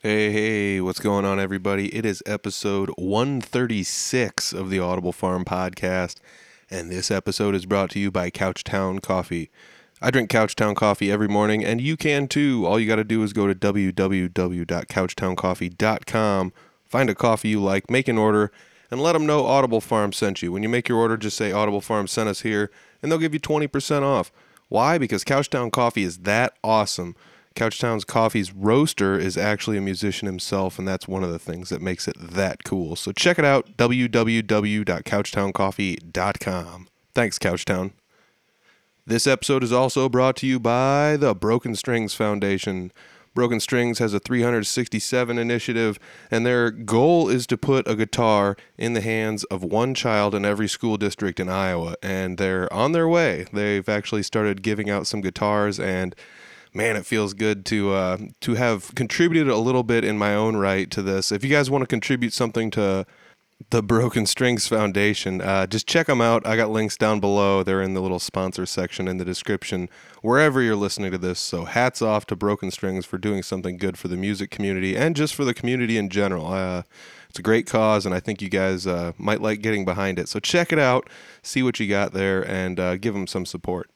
Hey, hey, what's going on, everybody? It is episode 136 of the Audible Farm podcast, and this episode is brought to you by Couchtown Coffee. I drink Couchtown Coffee every morning, and you can too. All you got to do is go to www.couchtowncoffee.com, find a coffee you like, make an order, and let them know Audible Farm sent you. When you make your order, just say Audible Farm sent us here, and they'll give you 20% off. Why? Because Couchtown Coffee is that awesome. Couchtown's Coffee's roaster is actually a musician himself, and that's one of the things that makes it that cool. So check it out, www.couchtowncoffee.com. Thanks, Couchtown. This episode is also brought to you by the Broken Strings Foundation. Broken Strings has a 367 initiative, and their goal is to put a guitar in the hands of one child in every school district in Iowa. And they're on their way. They've actually started giving out some guitars, and man, it feels good to uh, to have contributed a little bit in my own right to this. If you guys want to contribute something to the Broken Strings Foundation, uh, just check them out. I got links down below. They're in the little sponsor section in the description, wherever you're listening to this. So, hats off to Broken Strings for doing something good for the music community and just for the community in general. Uh, it's a great cause, and I think you guys uh, might like getting behind it. So, check it out, see what you got there, and uh, give them some support.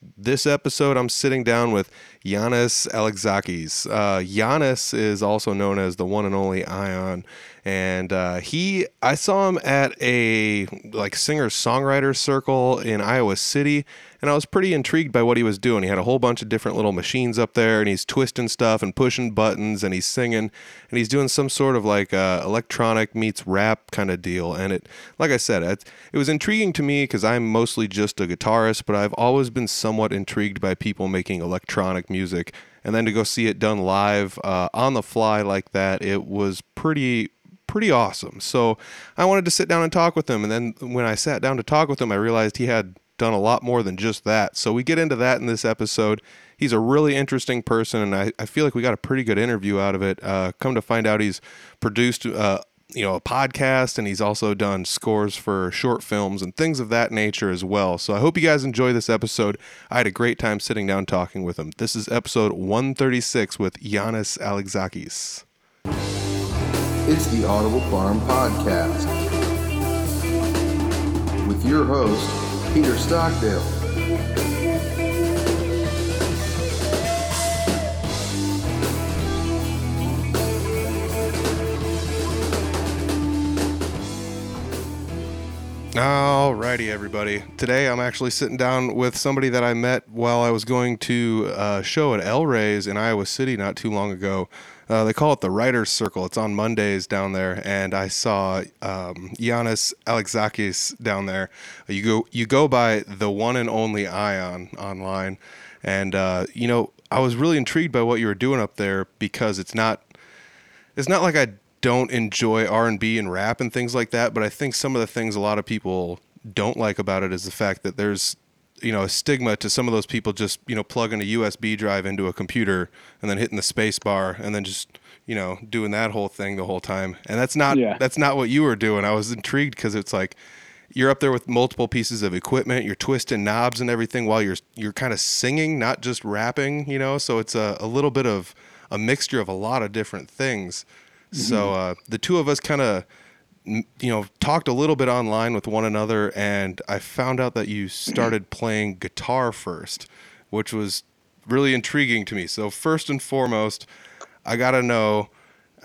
This episode, I'm sitting down with Yannis Alexakis. Uh, Yannis is also known as the one and only Ion, and uh, he, I saw him at a like singer songwriter circle in Iowa City, and I was pretty intrigued by what he was doing. He had a whole bunch of different little machines up there, and he's twisting stuff and pushing buttons, and he's singing, and he's doing some sort of like uh, electronic meets rap kind of deal. And it, like I said, it, it was intriguing to me because I'm mostly just a guitarist, but I've always been somewhat intrigued by people making electronic music. And then to go see it done live uh, on the fly like that, it was pretty pretty awesome. So I wanted to sit down and talk with him. And then when I sat down to talk with him, I realized he had done a lot more than just that. So we get into that in this episode. He's a really interesting person, and I, I feel like we got a pretty good interview out of it. Uh, come to find out, he's produced uh, you know a podcast, and he's also done scores for short films and things of that nature as well. So I hope you guys enjoy this episode. I had a great time sitting down talking with him. This is episode 136 with Yannis Alexakis. It's the Audible Farm Podcast with your host, Peter Stockdale. Alrighty, everybody. Today I'm actually sitting down with somebody that I met while I was going to a show at El Rey's in Iowa City not too long ago. Uh, they call it the Writers Circle. It's on Mondays down there, and I saw um, Yannis Alexakis down there. You go, you go by the one and only Ion online, and uh, you know I was really intrigued by what you were doing up there because it's not, it's not like I don't enjoy R&B and rap and things like that, but I think some of the things a lot of people don't like about it is the fact that there's you know a stigma to some of those people just you know plugging a USB drive into a computer and then hitting the space bar and then just you know doing that whole thing the whole time. And that's not Yeah. that's not what you were doing. I was intrigued because it's like you're up there with multiple pieces of equipment you're twisting knobs and everything while you're you're kind of singing not just rapping you know? So it's a, a little bit of a mixture of a lot of different things. So uh, the two of us kind of you know talked a little bit online with one another and i found out that you started playing guitar first which was really intriguing to me. So first and foremost i gotta know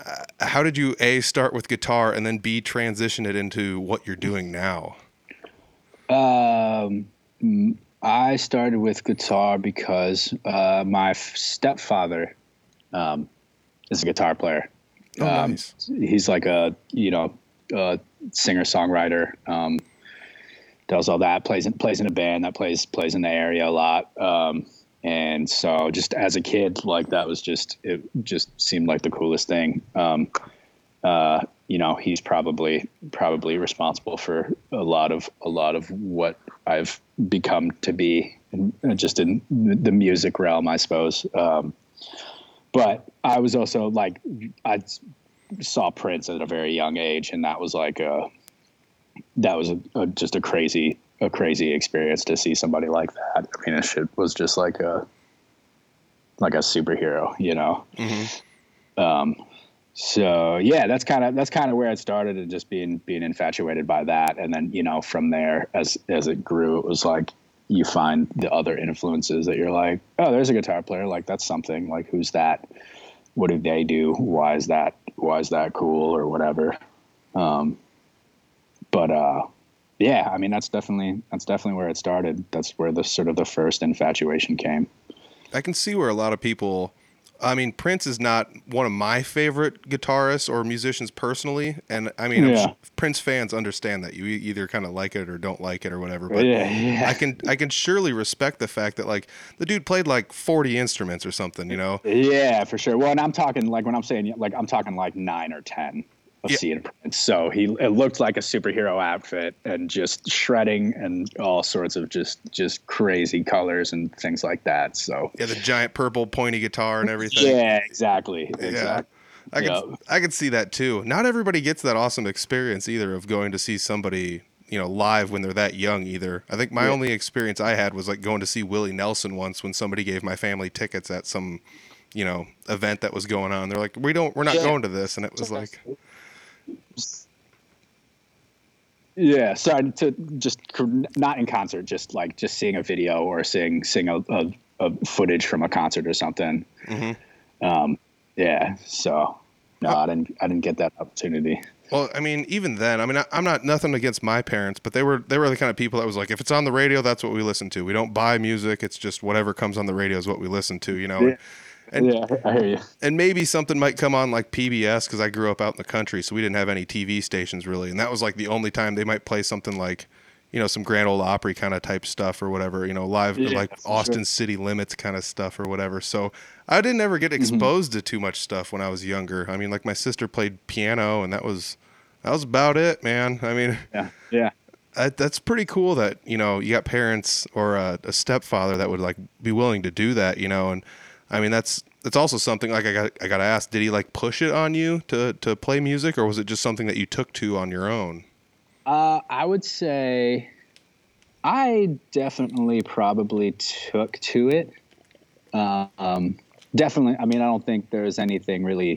uh, how did you a start with guitar and then b transition it into what you're doing now? Um, I started with guitar because uh, my stepfather um, is a guitar player. oh Um, nice. He's like a you know a singer songwriter. Um, does all that. plays in, plays in a band that plays plays in the area a lot. Um, and so just as a kid, like that was just it just seemed like the coolest thing. Um, uh, you know, he's probably probably responsible for a lot of a lot of what I've become to be, just in the music realm, I suppose. Um, but I was also like, I saw Prince at a very young age, and that was like a that was a, a, just a crazy a crazy experience to see somebody like that. I mean, it shit was just like a like a superhero, you know. Mhm. Um, so yeah, that's kind of that's kind of where it started, and just being being infatuated by that, and then you know from there as as it grew, it was like you find the other influences that you're like, oh, there's a guitar player, like that's something, like who's that? What do they do? Why is that? Why is that cool or whatever? Um, but uh, yeah, I mean that's definitely that's definitely where it started. That's where the sort of the first infatuation came. I can see where a lot of people I mean, Prince is not one of my favorite guitarists or musicians personally, and I mean, Yeah. sure Prince fans understand that you either kind of like it or don't like it or whatever. But Yeah, yeah. I can I can surely respect the fact that like the dude played like forty instruments or something, you know? Yeah, for sure. Well, and I'm talking like when I'm saying like I'm talking like nine or ten of Yeah. So he it looked like a superhero outfit and just shredding and all sorts of just just crazy colors and things like that. So Yeah, the giant purple pointy guitar and everything. yeah, exactly, Yeah. exactly. I could Yeah. I could see that too. Not everybody gets that awesome experience either of going to see somebody you know live when they're that young either. I think my Yeah. only experience I had was like going to see Willie Nelson once when somebody gave my family tickets at some you know event that was going on. They're like, we don't we're not Yeah. going to this, and it was like, Yeah, sorry to just not in concert, just like just seeing a video or seeing seeing a, a, a footage from a concert or something. Mhm. Um, yeah, so no, I didn't I didn't get that opportunity. well, I mean, even then, I mean, I, I'm not nothing against my parents, but they were they were the kind of people that was like, if it's on the radio, that's what we listen to. We don't buy music; it's just whatever comes on the radio is what we listen to, you know. Yeah. And- yeah, I hear you. and maybe something might come on like PBS because I grew up out in the country, so we didn't have any TV stations really, and that was like the only time they might play something like, you know, some Grand Ole Opry kind of type stuff or whatever, you know, live Yeah, like Austin sure. City Limits kind of stuff or whatever. So I didn't ever get Mm-hmm. exposed to too much stuff when I was younger. I mean, like my sister played piano, and that was that was about it, man. I mean. Yeah, yeah. I, that's pretty cool that you know you got parents or a, a stepfather that would like be willing to do that you know and i mean that's that's also something like i got i got to ask did he like push it on you to to play music or was it just something that you took to on your own Uh, I would say I definitely probably took to it. Um, definitely. I mean, I don't think there's anything really.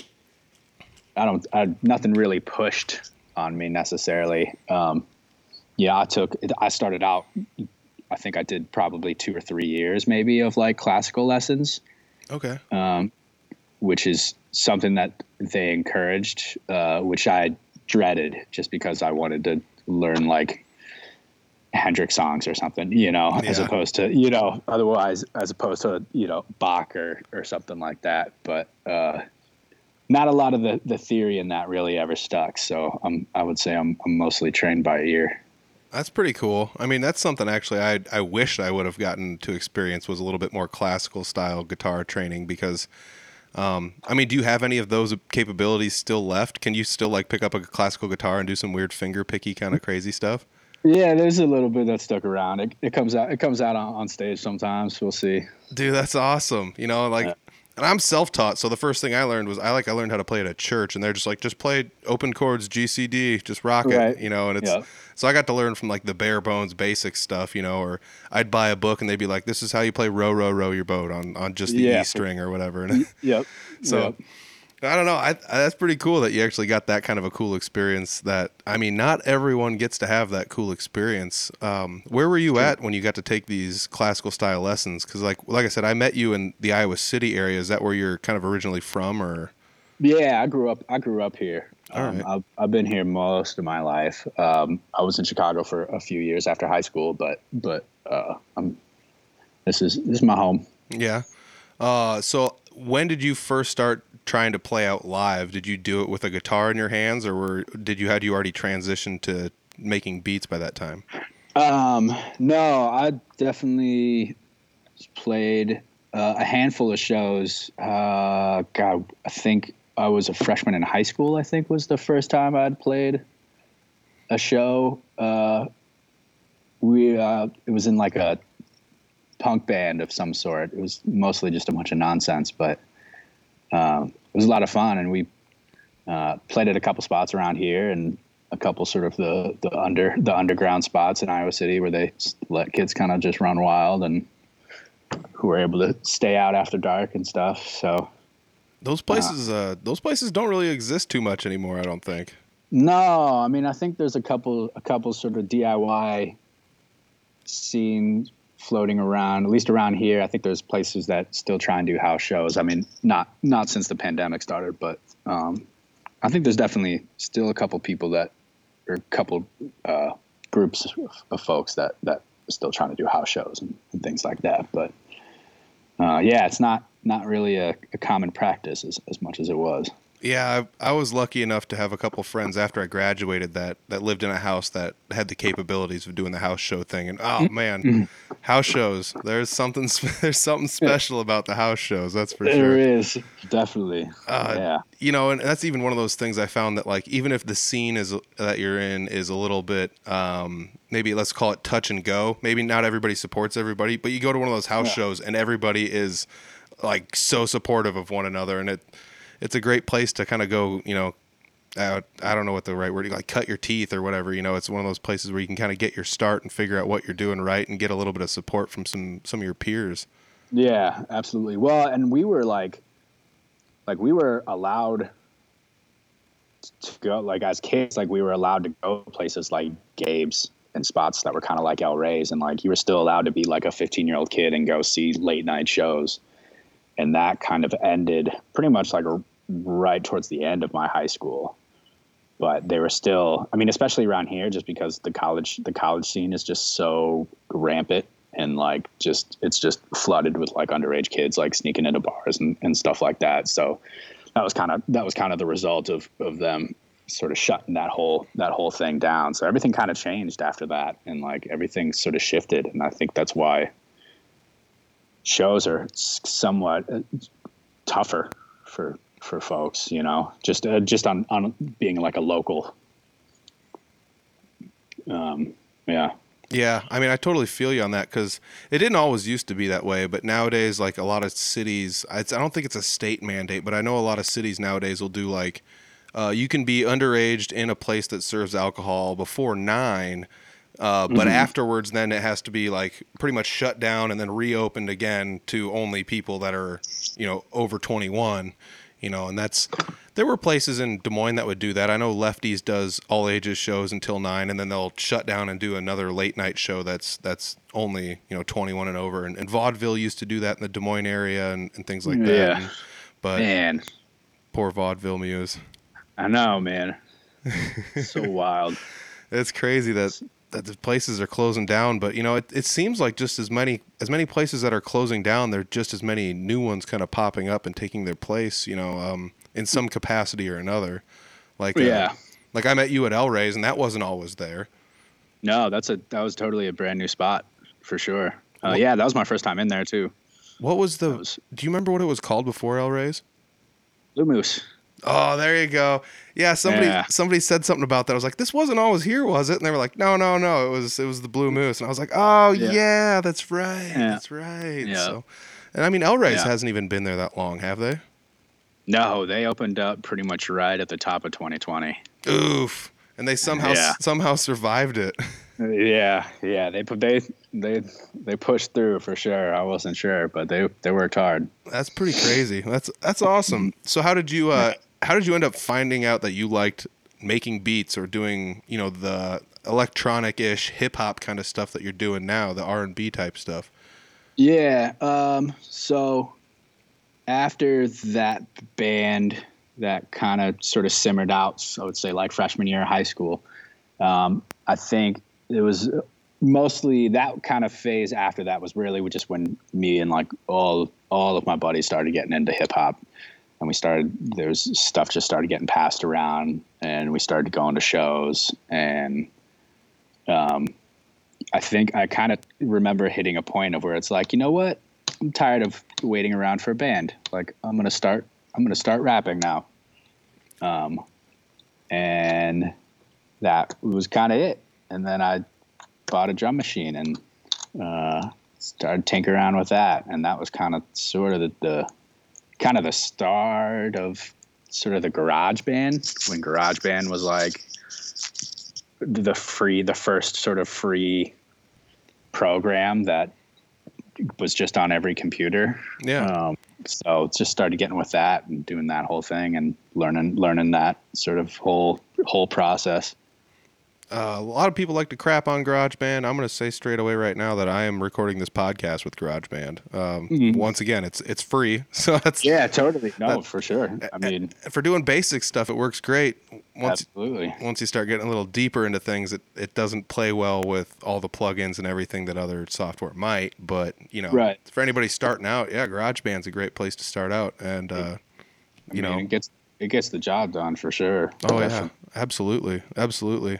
I don't. I, nothing really pushed on me necessarily. Um, yeah, I took. I started out. I think I did probably two or three years, maybe, of like classical lessons okay um, which is something that they encouraged, uh, which I dreaded just because I wanted to learn like Hendrix songs or something, you know, as opposed to, you know, otherwise, as opposed to, you know, Bach or, or something like that. But uh, not a lot of the, the theory in that really ever stuck. So I'm, I would say I'm, I'm mostly trained by ear. That's pretty cool i mean that's something actually i i wished i would have gotten to experience was a little bit more classical style guitar training because um, I mean, do you have any of those capabilities still left? Can you still like pick up a classical guitar and do some weird finger picky kind of crazy stuff? Yeah, there's a little bit that stuck around. It, it comes out. It comes out on, on stage sometimes. We'll see. Dude, that's awesome. You know, like, Yeah. And I'm self-taught, so the first thing I learned was I like I learned how to play at a church, and they're just like, just play open chords, G C D, just rock it, Right. you know. And it's Yeah. so I got to learn from like the bare bones basic stuff, you know. Or I'd buy a book and they'd be like, this is how you play row row row your boat on on just the Yeah. E string or whatever. And Yep. so. Yep. I don't know. I, I, that's pretty cool that you actually got that kind of a cool experience. That I mean, not everyone gets to have that cool experience. Um, where were you at when you got to take these classical style lessons? Because, like, like I said, I met you in the Iowa City area. Is that where you're kind of originally from, or? Yeah, I grew up. I grew up here. Um, right. I've, I've been here most of my life. Um, I was in Chicago for a few years after high school, but but uh, I'm. This is this is my home. Yeah. Uh, so when did you first start trying to play out live? Did you do it with a guitar in your hands, or were did you had you already transitioned to making beats by that time? Um, no, I definitely played uh, a handful of shows. Uh, God, I think I was a freshman in high school. I think was the first time I'd played a show. Uh, we uh, it was in like a punk band of some sort. It was mostly just a bunch of nonsense, but um, it was a lot of fun, and we uh, played at a couple spots around here and a couple sort of the, the under the underground spots in Iowa City where they let kids kind of just run wild and who were able to stay out after dark and stuff. So Those places, uh, those places don't really exist too much anymore. I don't think. No, I mean I think there's a couple a couple sort of DIY scene floating around, at least around here. I think there's places that still try and do house shows. I mean, not not since the pandemic started, but um, I think there's definitely still a couple people that, or a couple uh, groups of, folks that that are still trying to do house shows and, and things like that. But uh, yeah, it's not not really a, a common practice as, as much as it was. Yeah, I, I was lucky enough to have a couple friends after I graduated that that lived in a house that had the capabilities of doing the house show thing. And oh man, house shows. There's something there's something special about the house shows. That's for There sure. There is definitely. Uh, yeah. You know, and that's even one of those things I found that like even if the scene is that you're in is a little bit um, maybe let's call it touch and go. Maybe not everybody supports everybody, but you go to one of those house Yeah. shows and everybody is like so supportive of one another, and it it's a great place to kind of go. You know, uh, I don't know what the right word is like cut your teeth or whatever. You know, it's one of those places where you can kind of get your start and figure out what you're doing right and get a little bit of support from some some of your peers. Yeah, absolutely. Well, and we were like, like we were allowed to go, like as kids, like we were allowed to go places like Gabe's and spots that were kind of like El Rey's, and like you were still allowed to be like a 15 year old kid and go see late night shows, and that kind of ended pretty much like right towards the end of my high school. But they were still, I mean, especially around here, just because the college, the college scene is just so rampant and like just it's just flooded with like underage kids like sneaking into bars and, and stuff like that. So that was kind of that was kind of the result of of them sort of shutting that whole that whole thing down. So everything kind of changed after that and like everything sort of shifted. And i think that's why shows are somewhat uh, tougher for for folks you know just uh, just on on being like a local. Um yeah. Yeah, I mean, I totally feel you on that because it didn't always used to be that way, but nowadays, like a lot of cities, I don't think it's a state mandate, but I know a lot of cities nowadays will do like, uh, you can be underaged in a place that serves alcohol before nine, uh, but afterwards, then it has to be like pretty much shut down and then reopened again to only people that are, you know, over 21, you know, and that's, there were places in Des Moines that would do that. I know Lefty's does all ages shows until nine, and then they'll shut down and do another late night show that's that's only you know 21 and over. And, and Vaudeville used to do that in the Des Moines area and, and things like that. Yeah. And- but man poor Vaudeville Mews. I know, man. so wild. It's crazy that that the places are closing down, but you know it, it seems like just as many as many places that are closing down, there are just as many new ones kind of popping up and taking their place. You know, um, in some capacity or another. Like uh, Yeah. like I met you at El Rey's, and that wasn't always there. No, that's a that was totally a brand new spot for sure. Uh, yeah, that was my first time in there too. What was the? was- do you remember what it was called before El Rey's? Blue Moose. Oh, there you go. Yeah, somebody Yeah. somebody said something about that. I was like, this wasn't always here, was it? And they were like, no, no, no. It was it was the Blue Moose. And I was like, oh yeah, Yeah. that's right, Yeah. that's right. Yeah. So, and I mean, El Rey's hasn't even been there that long, have they? No, they opened up pretty much right at the top of 2020. Oof. And they somehow somehow survived it. Yeah, yeah, they put they they they pushed through for sure. I wasn't sure, but they they worked hard. That's pretty crazy. That's that's awesome. So how did you uh how did you end up finding out that you liked making beats or doing, you know, the electronic-ish hip hop kind of stuff that you're doing now, the R&B type stuff? Yeah. Um. So after that band that kind of sort of simmered out, I would say like freshman year of high school, um, I think it was mostly that kind of phase after that was really just when me and like all all of my buddies started getting into hip hop and we started there was stuff just started getting passed around and we started going to shows and um, I think I kind of remember hitting a point of where it's like, you know what? I'm tired of waiting around for a band. Like I'm gonna start. I'm gonna start rapping now. Um, and that was kind of it. And then I bought a drum machine and uh, started tinkering around with that. And that was kind of sort of the, the kind of the start of sort of the GarageBand when GarageBand was like the free the first sort of free program that was just on every computer Yeah. um, so just started getting with that and doing that whole thing and learning learning that sort of whole whole process. Uh, a lot of people like to crap on GarageBand. I'm going to say straight away right now that I am recording this podcast with GarageBand. Um, Mm-hmm. Once again, it's it's free, so that's Yeah, totally. No, for sure. I mean, for doing basic stuff. It works great. Once absolutely. once you start getting a little deeper into things, it, it doesn't play well with all the plugins and everything that other software might. But you know, Right. for anybody starting out, yeah, GarageBand's a great place to start out. And uh, I you mean, know, it gets it gets the job done for sure. oh yeah, absolutely, absolutely.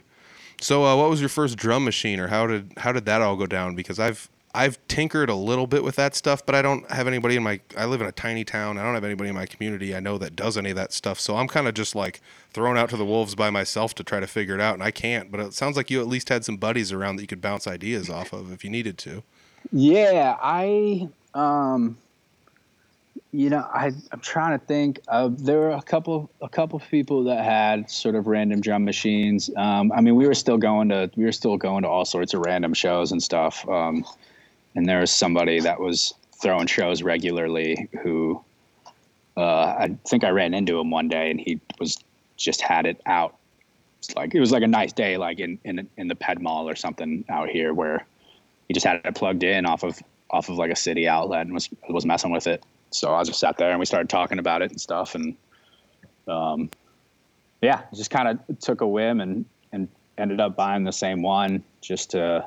So, uh, what was your first drum machine, or how did how did that all go down? Because I've I've tinkered a little bit with that stuff, but I don't have anybody in my. I live in a tiny town. I don't have anybody in my community I know that does any of that stuff. So I'm kind of just like thrown out to the wolves by myself to try to figure it out, and I can't. But it sounds like you at least had some buddies around that you could bounce ideas off of if you needed to. Yeah, I um you know, I I'm trying to think there were a couple a couple people that had sort of random drum machines. Um I mean, we were still going to we were still going to all sorts of random shows and stuff. Um and there was somebody that was throwing shows regularly who uh I think I ran into him one day and he was just had it out. It's like it was like a nice day like in in in the Ped Mall or something out here where he just had it plugged in off of off of like a city outlet and was was messing with it. So I just sat there and we started talking about it and stuff and um yeah, just kind of took a whim and and ended up buying the same one just to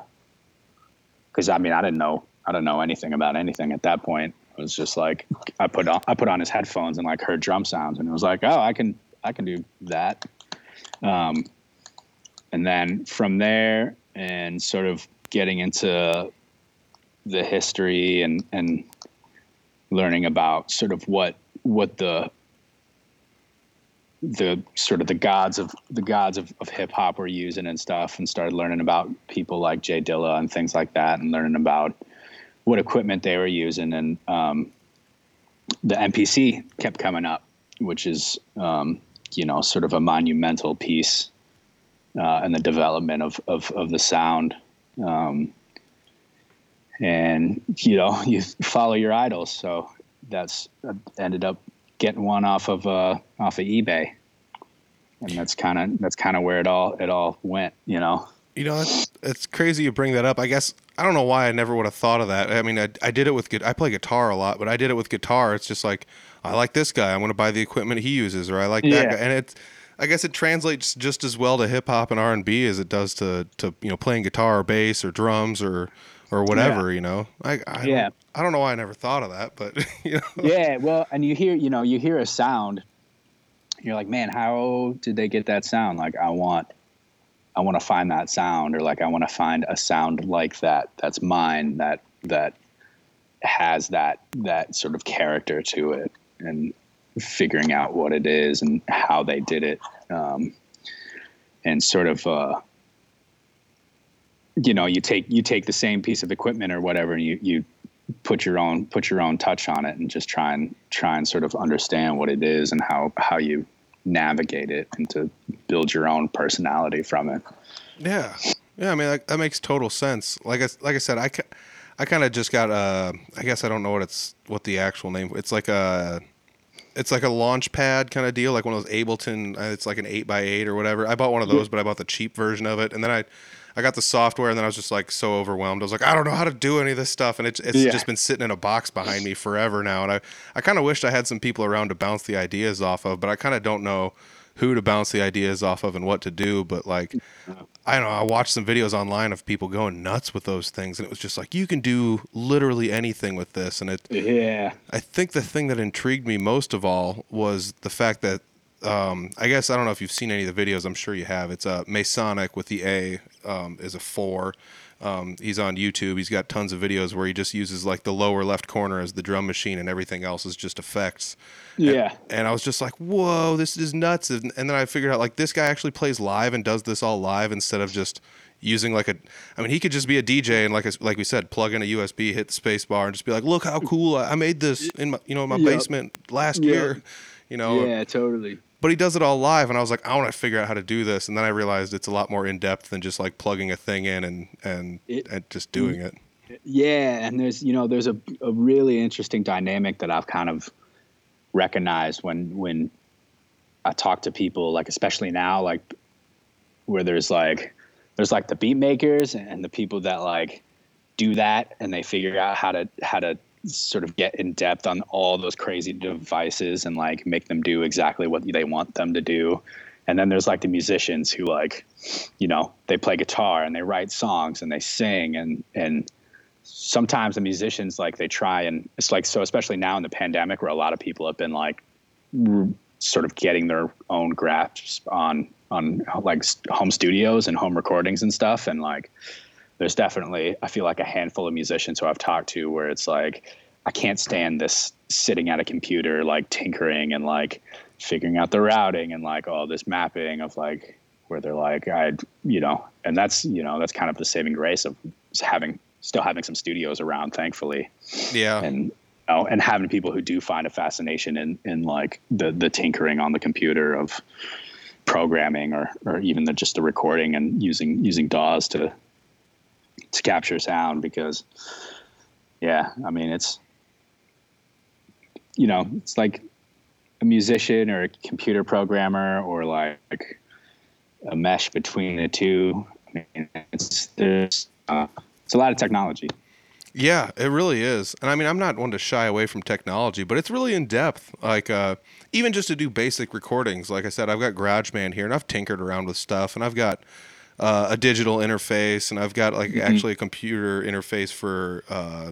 cuz I mean, I didn't know I didn't know anything about anything at that point. It was just like I put on I put on his headphones and like heard drum sounds and it was like, "Oh, I can I can do that." Um and then from there and sort of getting into the history and and learning about sort of what what the the sort of the gods of the gods of, of hip hop were using and stuff and started learning about people like J Dilla and things like that and learning about what equipment they were using and um, the MPC kept coming up, which is um, you know sort of a monumental piece uh, in the development of of, of the sound. Um, and you know you follow your idols, so that's I ended up getting one off of uh, off of eBay, and that's kind of that's kind of where it all it all went, you know. You know, it's, it's crazy you bring that up. I guess I don't know why I never would have thought of that. I mean, I, I did it with I play guitar a lot, but I did it with guitar. It's just like I like this guy. I'm going to buy the equipment he uses, or I like that Yeah. guy, and it's. I guess it translates just as well to hip hop and R and B as it does to to you know playing guitar or bass or drums or or whatever. You know, I, I Yeah. Don't, I don't know why I never thought of that, but you know, yeah, well, and you hear, you know, you hear a sound, you're like, man, how did they get that sound? Like, I want, I want to find that sound, or like, I want to find a sound like that. That's mine. That that has that that sort of character to it, and figuring out what it is and how they did it, um, and sort of. Uh, you know, you take you take the same piece of equipment or whatever, and you you put your own put your own touch on it and just try and try and sort of understand what it is and how how you navigate it and to build your own personality from it. Yeah, yeah. I mean, that, that makes total sense. Like I like I said, I, I kind of just got uh, I guess I don't know what it's what the actual name. It's like a, it's like a launch pad kind of deal, like one of those Ableton. uh, It's like an eight by eight or whatever. I bought one of those, but I bought the cheap version of it, and then I. I got the software and then I was just like so overwhelmed. I was like, I don't know how to do any of this stuff, and it's it's Yeah. just been sitting in a box behind me forever now. And I I kind of wished I had some people around to bounce the ideas off of, but I kind of don't know who to bounce the ideas off of and what to do. But like, I don't know. I watched some videos online of people going nuts with those things, and it was just like you can do literally anything with this. And it, Yeah. I think the thing that intrigued me most of all was the fact that um, I guess I don't know if you've seen any of the videos. I'm sure you have. It's uh, Masonic with the A um, is a four. Um, he's on YouTube. He's got tons of videos where he just uses like the lower left corner as the drum machine, and everything else is just effects. Yeah. And I was just like, whoa, this is nuts. And, and then I figured out like this guy actually plays live and does this all live instead of just using like a. I mean, he could just be a DJ and like I- like we said, plug in a USB, hit the space bar, and just be like, look how cool I I made this in my you know in my Yep. basement last year. You know, Yeah, totally. But he does it all live, and I was like, I want to figure out how to do this, and then I realized it's a lot more in depth than just like plugging a thing in and and, It- and just doing it. Yeah, and there's you know there's a, a really interesting dynamic that I've kind of recognized when when I talk to people like especially now like where there's like there's like the beat makers and the people that like do that and they figure out how to how to sort of get in depth on all those crazy devices and like make them do exactly what they want them to do. And then there's like the musicians who like you know they play guitar and they write songs and they sing. And and sometimes the musicians like they try and it's like so especially now in the pandemic where a lot of people have been like sort of getting their own grasp on on like home studios and home recordings and stuff. And like there's definitely I feel like a handful of musicians who I've talked to where it's like I can't stand this sitting at a computer like tinkering and like figuring out the routing and like all this mapping of like where they're like I you know and that's you know that's kind of the saving grace of having still having some studios around thankfully Yeah. and you know, and having people who do find a fascination in in like the the tinkering on the computer of programming or or even the just the recording and using using DAWs to to capture sound because yeah I mean it's you know it's like a musician or a computer programmer or like a mesh between the two I mean it's there's uh, it's a lot of technology Yeah, it really is. And I mean, I'm not one to shy away from technology, but it's really in depth. Like, uh, even just to do basic recordings. Like I said, I've got GarageBand here and I've tinkered around with stuff and I've got uh, a digital interface and I've got like actually a computer interface for, uh,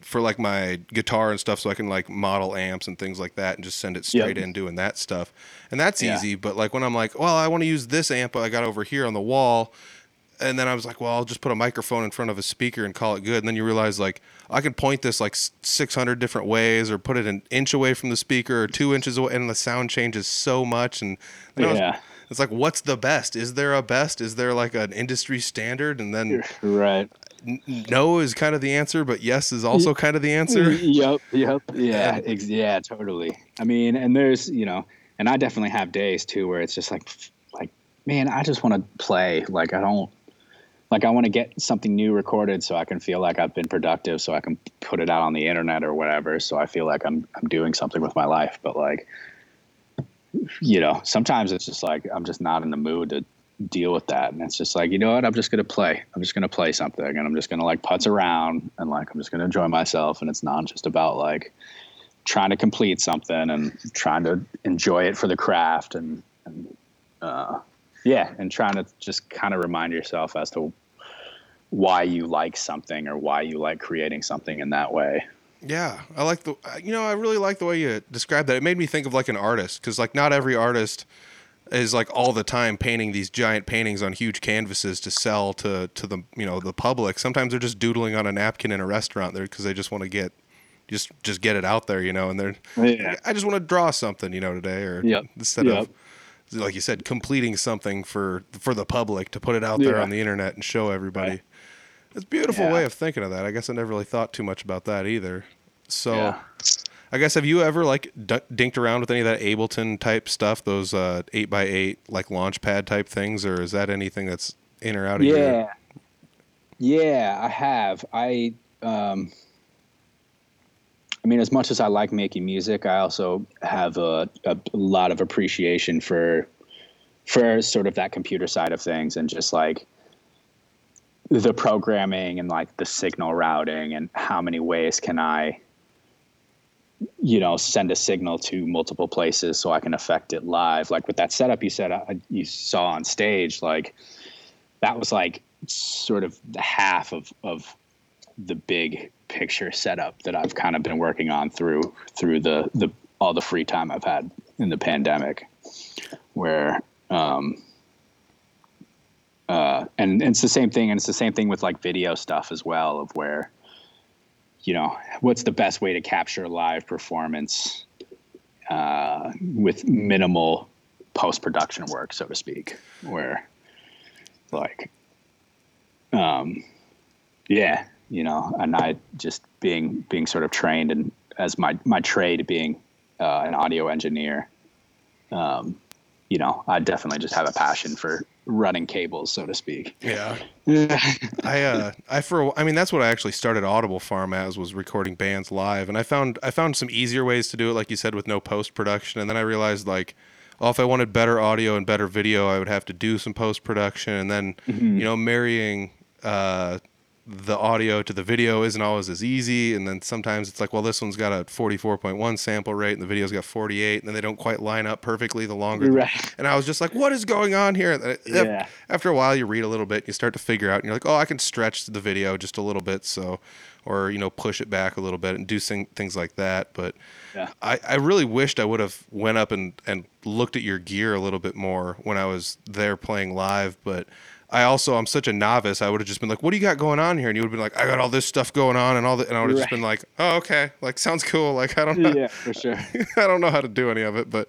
for like my guitar and stuff so I can like model amps and things like that and just send it straight Yep. in doing that stuff. And that's Yeah. easy. But like when I'm like, well, I want to use this amp I got over here on the wall and then I was like, well, I'll just put a microphone in front of a speaker and call it good. And then you realize like I can point this like 600 different ways, or put it an inch away from the speaker, or two inches away, and the sound changes so much. And was- Yeah. It's like, what's the best? Is there a best? Is there like an industry standard? And then right no is kind of the answer, but yes is also kind of the answer. Yep, yep, yeah, ex- yeah, totally. I mean, and there's you know, and I definitely have days too where it's just like, like, man, I just want to play. Like, I don't, like, I want to get something new recorded so I can feel like I've been productive, so I can put it out on the internet or whatever. So I feel like I'm I'm doing something with my life. But like, you know, sometimes it's just like I'm just not in the mood to deal with that. And it's just like you know what? I'm just gonna play. I'm just gonna play something and i'm just gonna like putz around and like i'm just gonna enjoy myself and it's not just about like trying to complete something and trying to enjoy it for the craft and, and uh, yeah and trying to just kind of remind yourself as to why you like something or why you like creating something in that way Yeah, I like the you know I really like the way you described that. It made me think of like an artist because like not every artist is like all the time painting these giant paintings on huge canvases to sell to to the you know the public. Sometimes they're just doodling on a napkin in a restaurant there because they just want to get just just get it out there, you know. And they're Yeah. I just want to draw something, you know, today or Yep. instead Yep. of like you said, completing something for for the public to put it out there on the internet and show everybody. Right. It's a beautiful Yeah. way of thinking of that. I guess I never really thought too much about that either. So, Yeah. I guess have you ever like d- dinked around with any of that Ableton type stuff, those uh, eight by eight like launch pad type things, or is that anything that's in or out of your? yeah yeah i have i um i mean as much as i like making music i also have a, a lot of appreciation for for sort of that computer side of things and just like the programming and like the signal routing and how many ways can i you know send a signal to multiple places so i can affect it live? Like with that setup you said you saw on stage like that was like sort of the half of of the big picture setup that I've kind of been working on through through the the all the free time I've had in the pandemic, where um, uh, and, and it's the same thing, and it's the same thing with like video stuff as well, of where you know what's the best way to capture live performance uh, with minimal post production work, so to speak, where like um yeah you know and i just being being sort of trained and as my my trade being uh, an audio engineer um you know, I definitely just have a passion for running cables, so to speak. Yeah. I uh I for I mean that's what I actually started Audible Farm as was recording bands live and I found I found some easier ways to do it like you said with no post production and then I realized like oh if I wanted better audio and better video I would have to do some post production and then you know marrying uh the audio to the video isn't always as easy and then sometimes it's like well this one's got a 44.1 sample rate and the video's got 48 and then they don't quite line up perfectly the longer Right. and I was just like what is going on here uh, Yeah. after a while you read a little bit you start to figure out and you're like oh i can stretch the video just a little bit so or you know push it back a little bit and do sing, things like that but Yeah. I, I really wished i would have went up and, and looked at your gear a little bit more when i was there playing live but i also i'm such a novice i would have just been like what do you got going on here and you would have been like i got all this stuff going on and all that and i would have just been like oh okay like sounds cool like i don't know yeah, for sure. i don't know how to do any of it but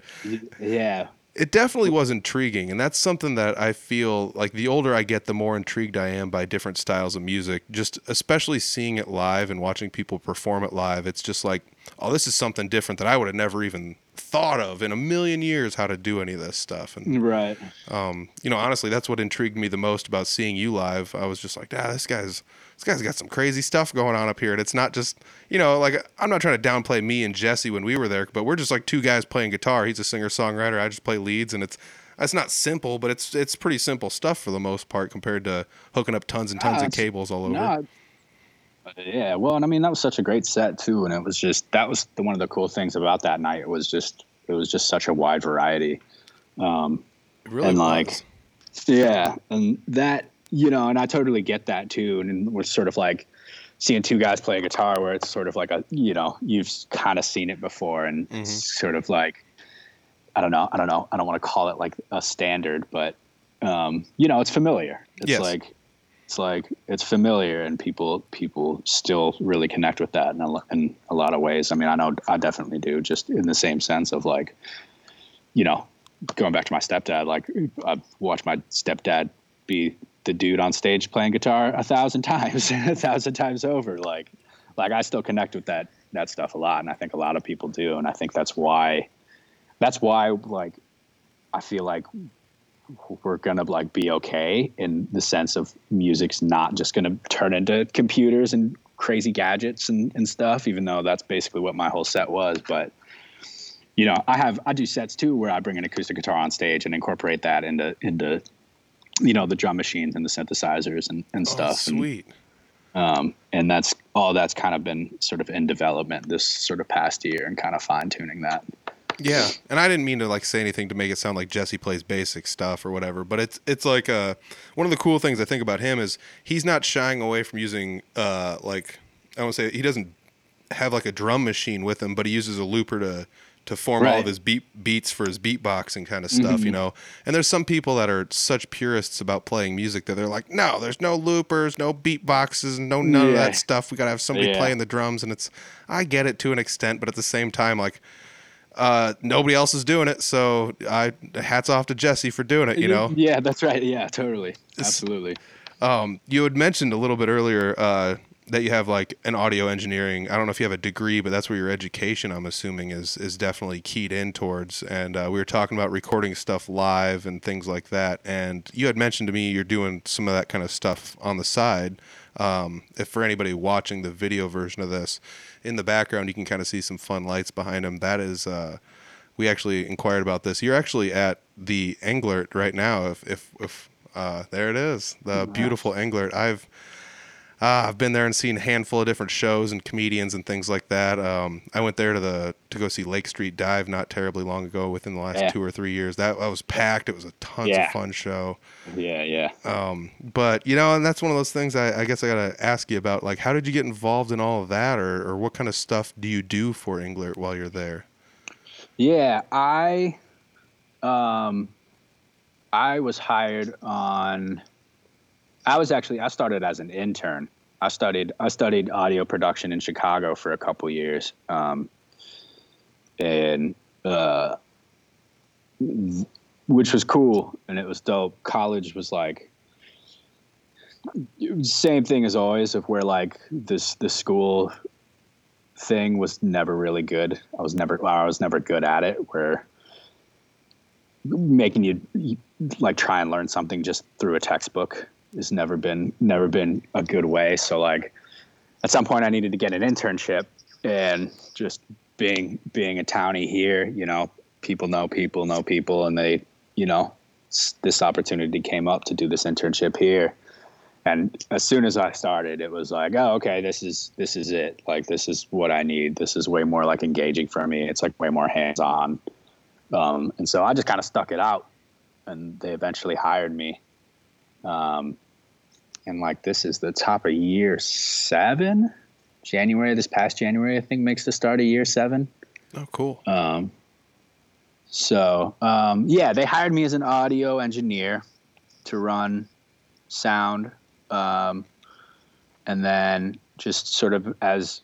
Yeah. it definitely was intriguing and that's something that i feel like the older i get the more intrigued i am by different styles of music just especially seeing it live and watching people perform it live it's just like oh this is something different that i would have never even thought of in a million years how to do any of this stuff. And Right. um, you know honestly that's what intrigued me the most about seeing you live. I was just like ah this guy's this guy's got some crazy stuff going on up here. And it's not just you know like i'm not trying to downplay me and jesse when we were there but we're just like two guys playing guitar. He's a singer songwriter i just play leads and it's it's not simple but it's it's pretty simple stuff for the most part compared to hooking up tons and tons of cables all over. No. Yeah, well, and I mean that was such a great set too, and it was just that was the one of the cool things about that night. It was just it was just such a wide variety. Um, really and, was. like, yeah, and that you know, and I totally get that too. And we're sort of like seeing two guys play guitar, where it's sort of like a you know you've kind of seen it before, and Mm-hmm. it's sort of like I don't know, I don't know, I don't want to call it like a standard, but um, you know, it's familiar. It's Yes. like it's like it's familiar, and people people still really connect with that in a, in a lot of ways. I mean, I know I definitely do, just in the same sense of like, you know, going back to my stepdad, like I've watched my stepdad be the dude on stage playing guitar a thousand times, a thousand times over. Like, like I still connect with that that stuff a lot, and I think a lot of people do, and I think that's why, that's why like, I feel like we're gonna like be okay in the sense of music's not just gonna turn into computers and crazy gadgets and, and stuff, even though that's basically what my whole set was. But you know, I have I do sets too where I bring an acoustic guitar on stage and incorporate that into into you know the drum machines and the synthesizers and, and oh, stuff. And, sweet um, and that's all that's kind of been sort of in development this sort of past year and kind of fine tuning that. Yeah, and I didn't mean to like say anything to make it sound like Jesse plays basic stuff or whatever, but it's it's like uh one of the cool things I think about him is he's not shying away from using uh like I won't say he doesn't have like a drum machine with him, but he uses a looper to to form all of his beat beats for his beatboxing kind of stuff, you know. And there's some people that are such purists about playing music that they're like, no, there's no loopers, no beatboxes, no none of that stuff. We gotta have somebody Yeah. playing the drums, and it's I get it to an extent, but at the same time, like uh, nobody else is doing it, so I hats off to Jesse for doing it. You know, Yeah, that's right. Yeah, totally. Absolutely. um, you had mentioned a little bit earlier uh, that you have like an audio engineering. I don't know if you have a degree, but that's where your education, I'm assuming, is is definitely keyed in towards. And uh, we were talking about recording stuff live and things like that. And you had mentioned to me you're doing some of that kind of stuff on the side. Um, if for anybody watching the video version of this, in the background you can kind of see some fun lights behind him. That is. Uh, we actually inquired about this. You're actually at the Englert right now. If if if uh, there it is, the beautiful Englert. I've uh, I've been there and seen a handful of different shows and comedians and things like that. Um, I went there to the to go see Lake Street Dive not terribly long ago, within the last Yeah. two or three years. That, that was packed. It was a tons Yeah. of fun show. Yeah, yeah. Um, but you know, and that's one of those things I, I guess I gotta ask you about. Like, how did you get involved in all of that, or or what kind of stuff do you do for Englert while you're there? Yeah, I um I was hired on I was actually I started as an intern. I studied I studied audio production in Chicago for a couple years. Um and uh which was cool and it was dope. College was like same thing as always of where like this the school thing was never really good. I was never I was never good at it where making you like try and learn something just through a textbook has never been never been a good way. So like at some point I needed to get an internship and just being being a townie here, you know, people know people know people and they, you know, this opportunity came up to do this internship here. And as soon as I started, it was like, oh, okay, this is this is it. Like this is what I need. This is way more like engaging for me. It's like way more hands on. Um, and so I just kind of stuck it out, and they eventually hired me. Um, and like this is the top of year seven, January. This past January, I think makes the start of year seven. Oh, cool. Um, so um, yeah, they hired me as an audio engineer to run sound, um, and then just sort of as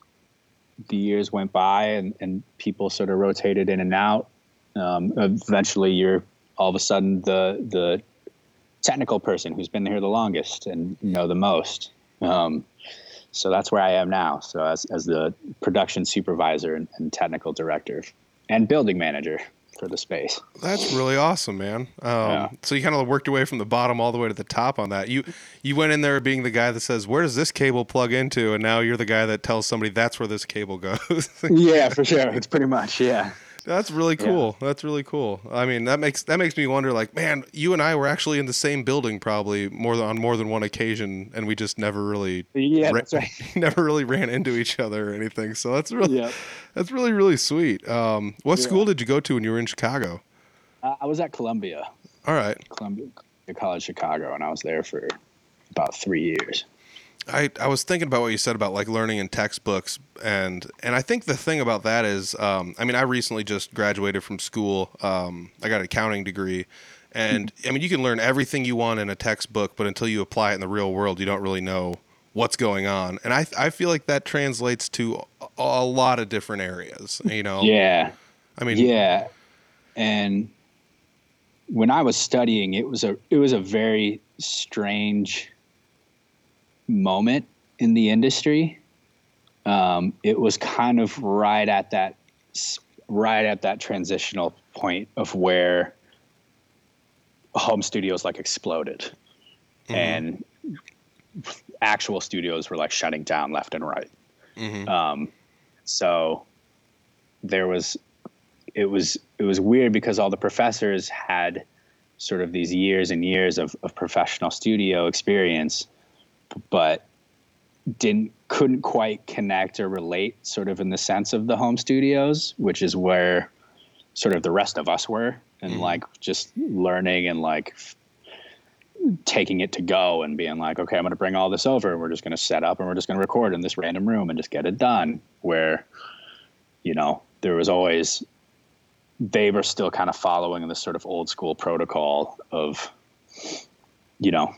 the years went by and, and people sort of rotated in and out, um, eventually you're all of a sudden the the technical person who's been here the longest and know the most. Um, so that's where I am now. So as as the production supervisor and, and technical director and building manager for the space. That's really awesome, man. Um, yeah. So you kind of worked away from the bottom all the way to the top on that. You you went in there being the guy that says, "Where does this cable plug into?" and now you're the guy that tells somebody that's where this cable goes. yeah, for sure. It's pretty much yeah. That's really cool. Yeah. That's really cool. I mean, that makes that makes me wonder. Like, man, you and I were actually in the same building probably more than on more than one occasion, and we just never really yeah, ra- that's right. never really ran into each other or anything. So that's really yeah. that's really really sweet. Um, what yeah. school did you go to when you were in Chicago? Uh, I was at Columbia. All right, Columbia College Chicago, and I was there for about three years. I, I was thinking about what you said about like learning in textbooks and and I think the thing about that is um, I mean I recently just graduated from school um, I got an accounting degree and I mean you can learn everything you want in a textbook but until you apply it in the real world you don't really know what's going on and I I feel like that translates to a lot of different areas you know? Yeah. I mean yeah. And when I was studying it was a it was a very strange moment in the industry. Um, it was kind of right at that right at that transitional point of where home studios like exploded mm-hmm. and actual studios were like shutting down left and right. Mm-hmm. Um, so there was it was it was weird because all the professors had sort of these years and years of, of professional studio experience but didn't couldn't quite connect or relate sort of in the sense of the home studios which is where sort of the rest of us were and mm-hmm. like just learning and like f- taking it to go and being like okay i'm going to bring all this over and we're just going to set up and we're just going to record in this random room and just get it done where you know there was always they were still kind of following this sort of old school protocol of you know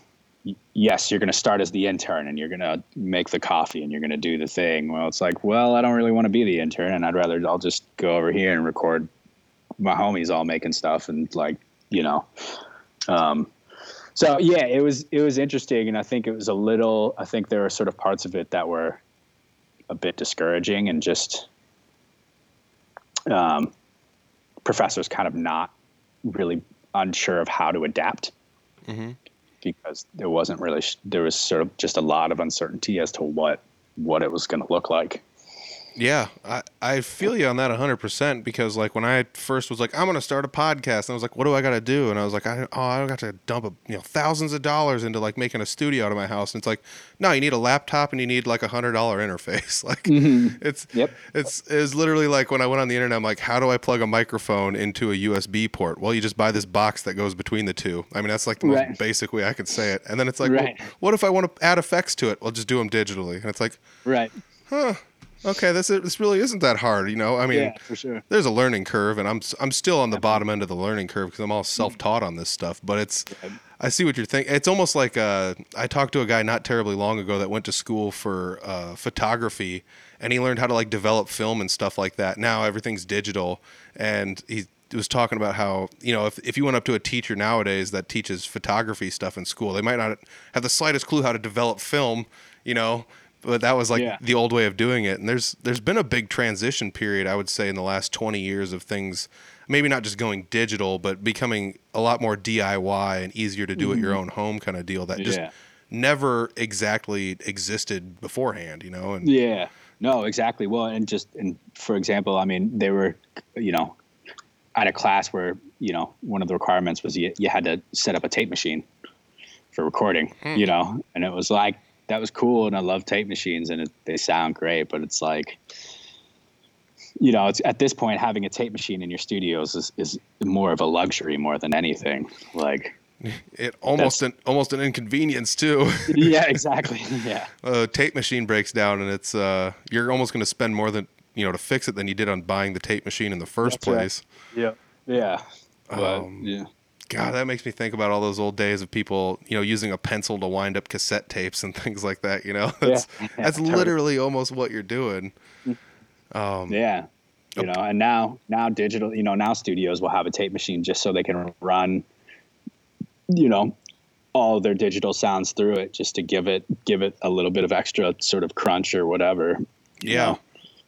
yes, you're going to start as the intern and you're going to make the coffee and you're going to do the thing. Well, it's like, well, I don't really want to be the intern and I'd rather I'll just go over here and record my homies all making stuff and like, you know. Um, so yeah, it was it was interesting and I think it was a little I think there were sort of parts of it that were a bit discouraging and just um, professors kind of not really unsure of how to adapt. Mm-hmm because there wasn't really there was sort of just a lot of uncertainty as to what what it was going to look like. Yeah, I, I feel you on that 100% because, like, when I first was like, I'm going to start a podcast, and I was like, what do I got to do? And I was like, I, oh, I don't got to dump, a, you know, thousands of dollars into, like, making a studio out of my house. And it's like, no, you need a laptop and you need, like, a $100 interface. like, mm-hmm. it's, yep. it's, it's literally like when I went on the internet, I'm like, how do I plug a microphone into a USB port? Well, you just buy this box that goes between the two. I mean, that's, like, the right. most basic way I could say it. And then it's like, right. well, what if I want to add effects to it? Well, just do them digitally. And it's like, right. Huh okay, this this really isn't that hard, you know. I mean, yeah, for sure. There's a learning curve, and I'm I'm still on the bottom end of the learning curve because I'm all self-taught on this stuff. But it's, I see what you're thinking. It's almost like uh, I talked to a guy not terribly long ago that went to school for uh, photography, and he learned how to like develop film and stuff like that. Now everything's digital, and he was talking about how you know if, if you went up to a teacher nowadays that teaches photography stuff in school they might not have the slightest clue how to develop film you know but that was like yeah. the old way of doing it. And there's there's been a big transition period, I would say, in the last 20 years of things. maybe not just going digital, but becoming a lot more DIY and easier to do at your mm-hmm. own home kind of deal that just Yeah. never exactly existed beforehand, you know? And Yeah. No, exactly. Well, and just and for example, I mean, they were, you know, at a class where you know one of the requirements was you you had to set up a tape machine for recording, hmm. you know, and it was like that was cool, and I love tape machines, and it, they sound great, but it's like. You know, it's at this point having a tape machine in your studios is, is more of a luxury more than anything. Like, it almost an almost an inconvenience too. yeah, exactly. Yeah. a tape machine breaks down and it's uh you're almost going to spend more than you know to fix it than you did on buying the tape machine in the first That's right. place. Yeah. Yeah. But, Um, yeah. God, that makes me think about all those old days of people, you know, using a pencil to wind up cassette tapes and things like that. You know, that's Yeah, that's totally. literally almost what you're doing. Um, Yeah. You know, and now now digital, you know, now studios will have a tape machine just so they can run you know, all their digital sounds through it just to give it give it a little bit of extra sort of crunch or whatever. yeah. know?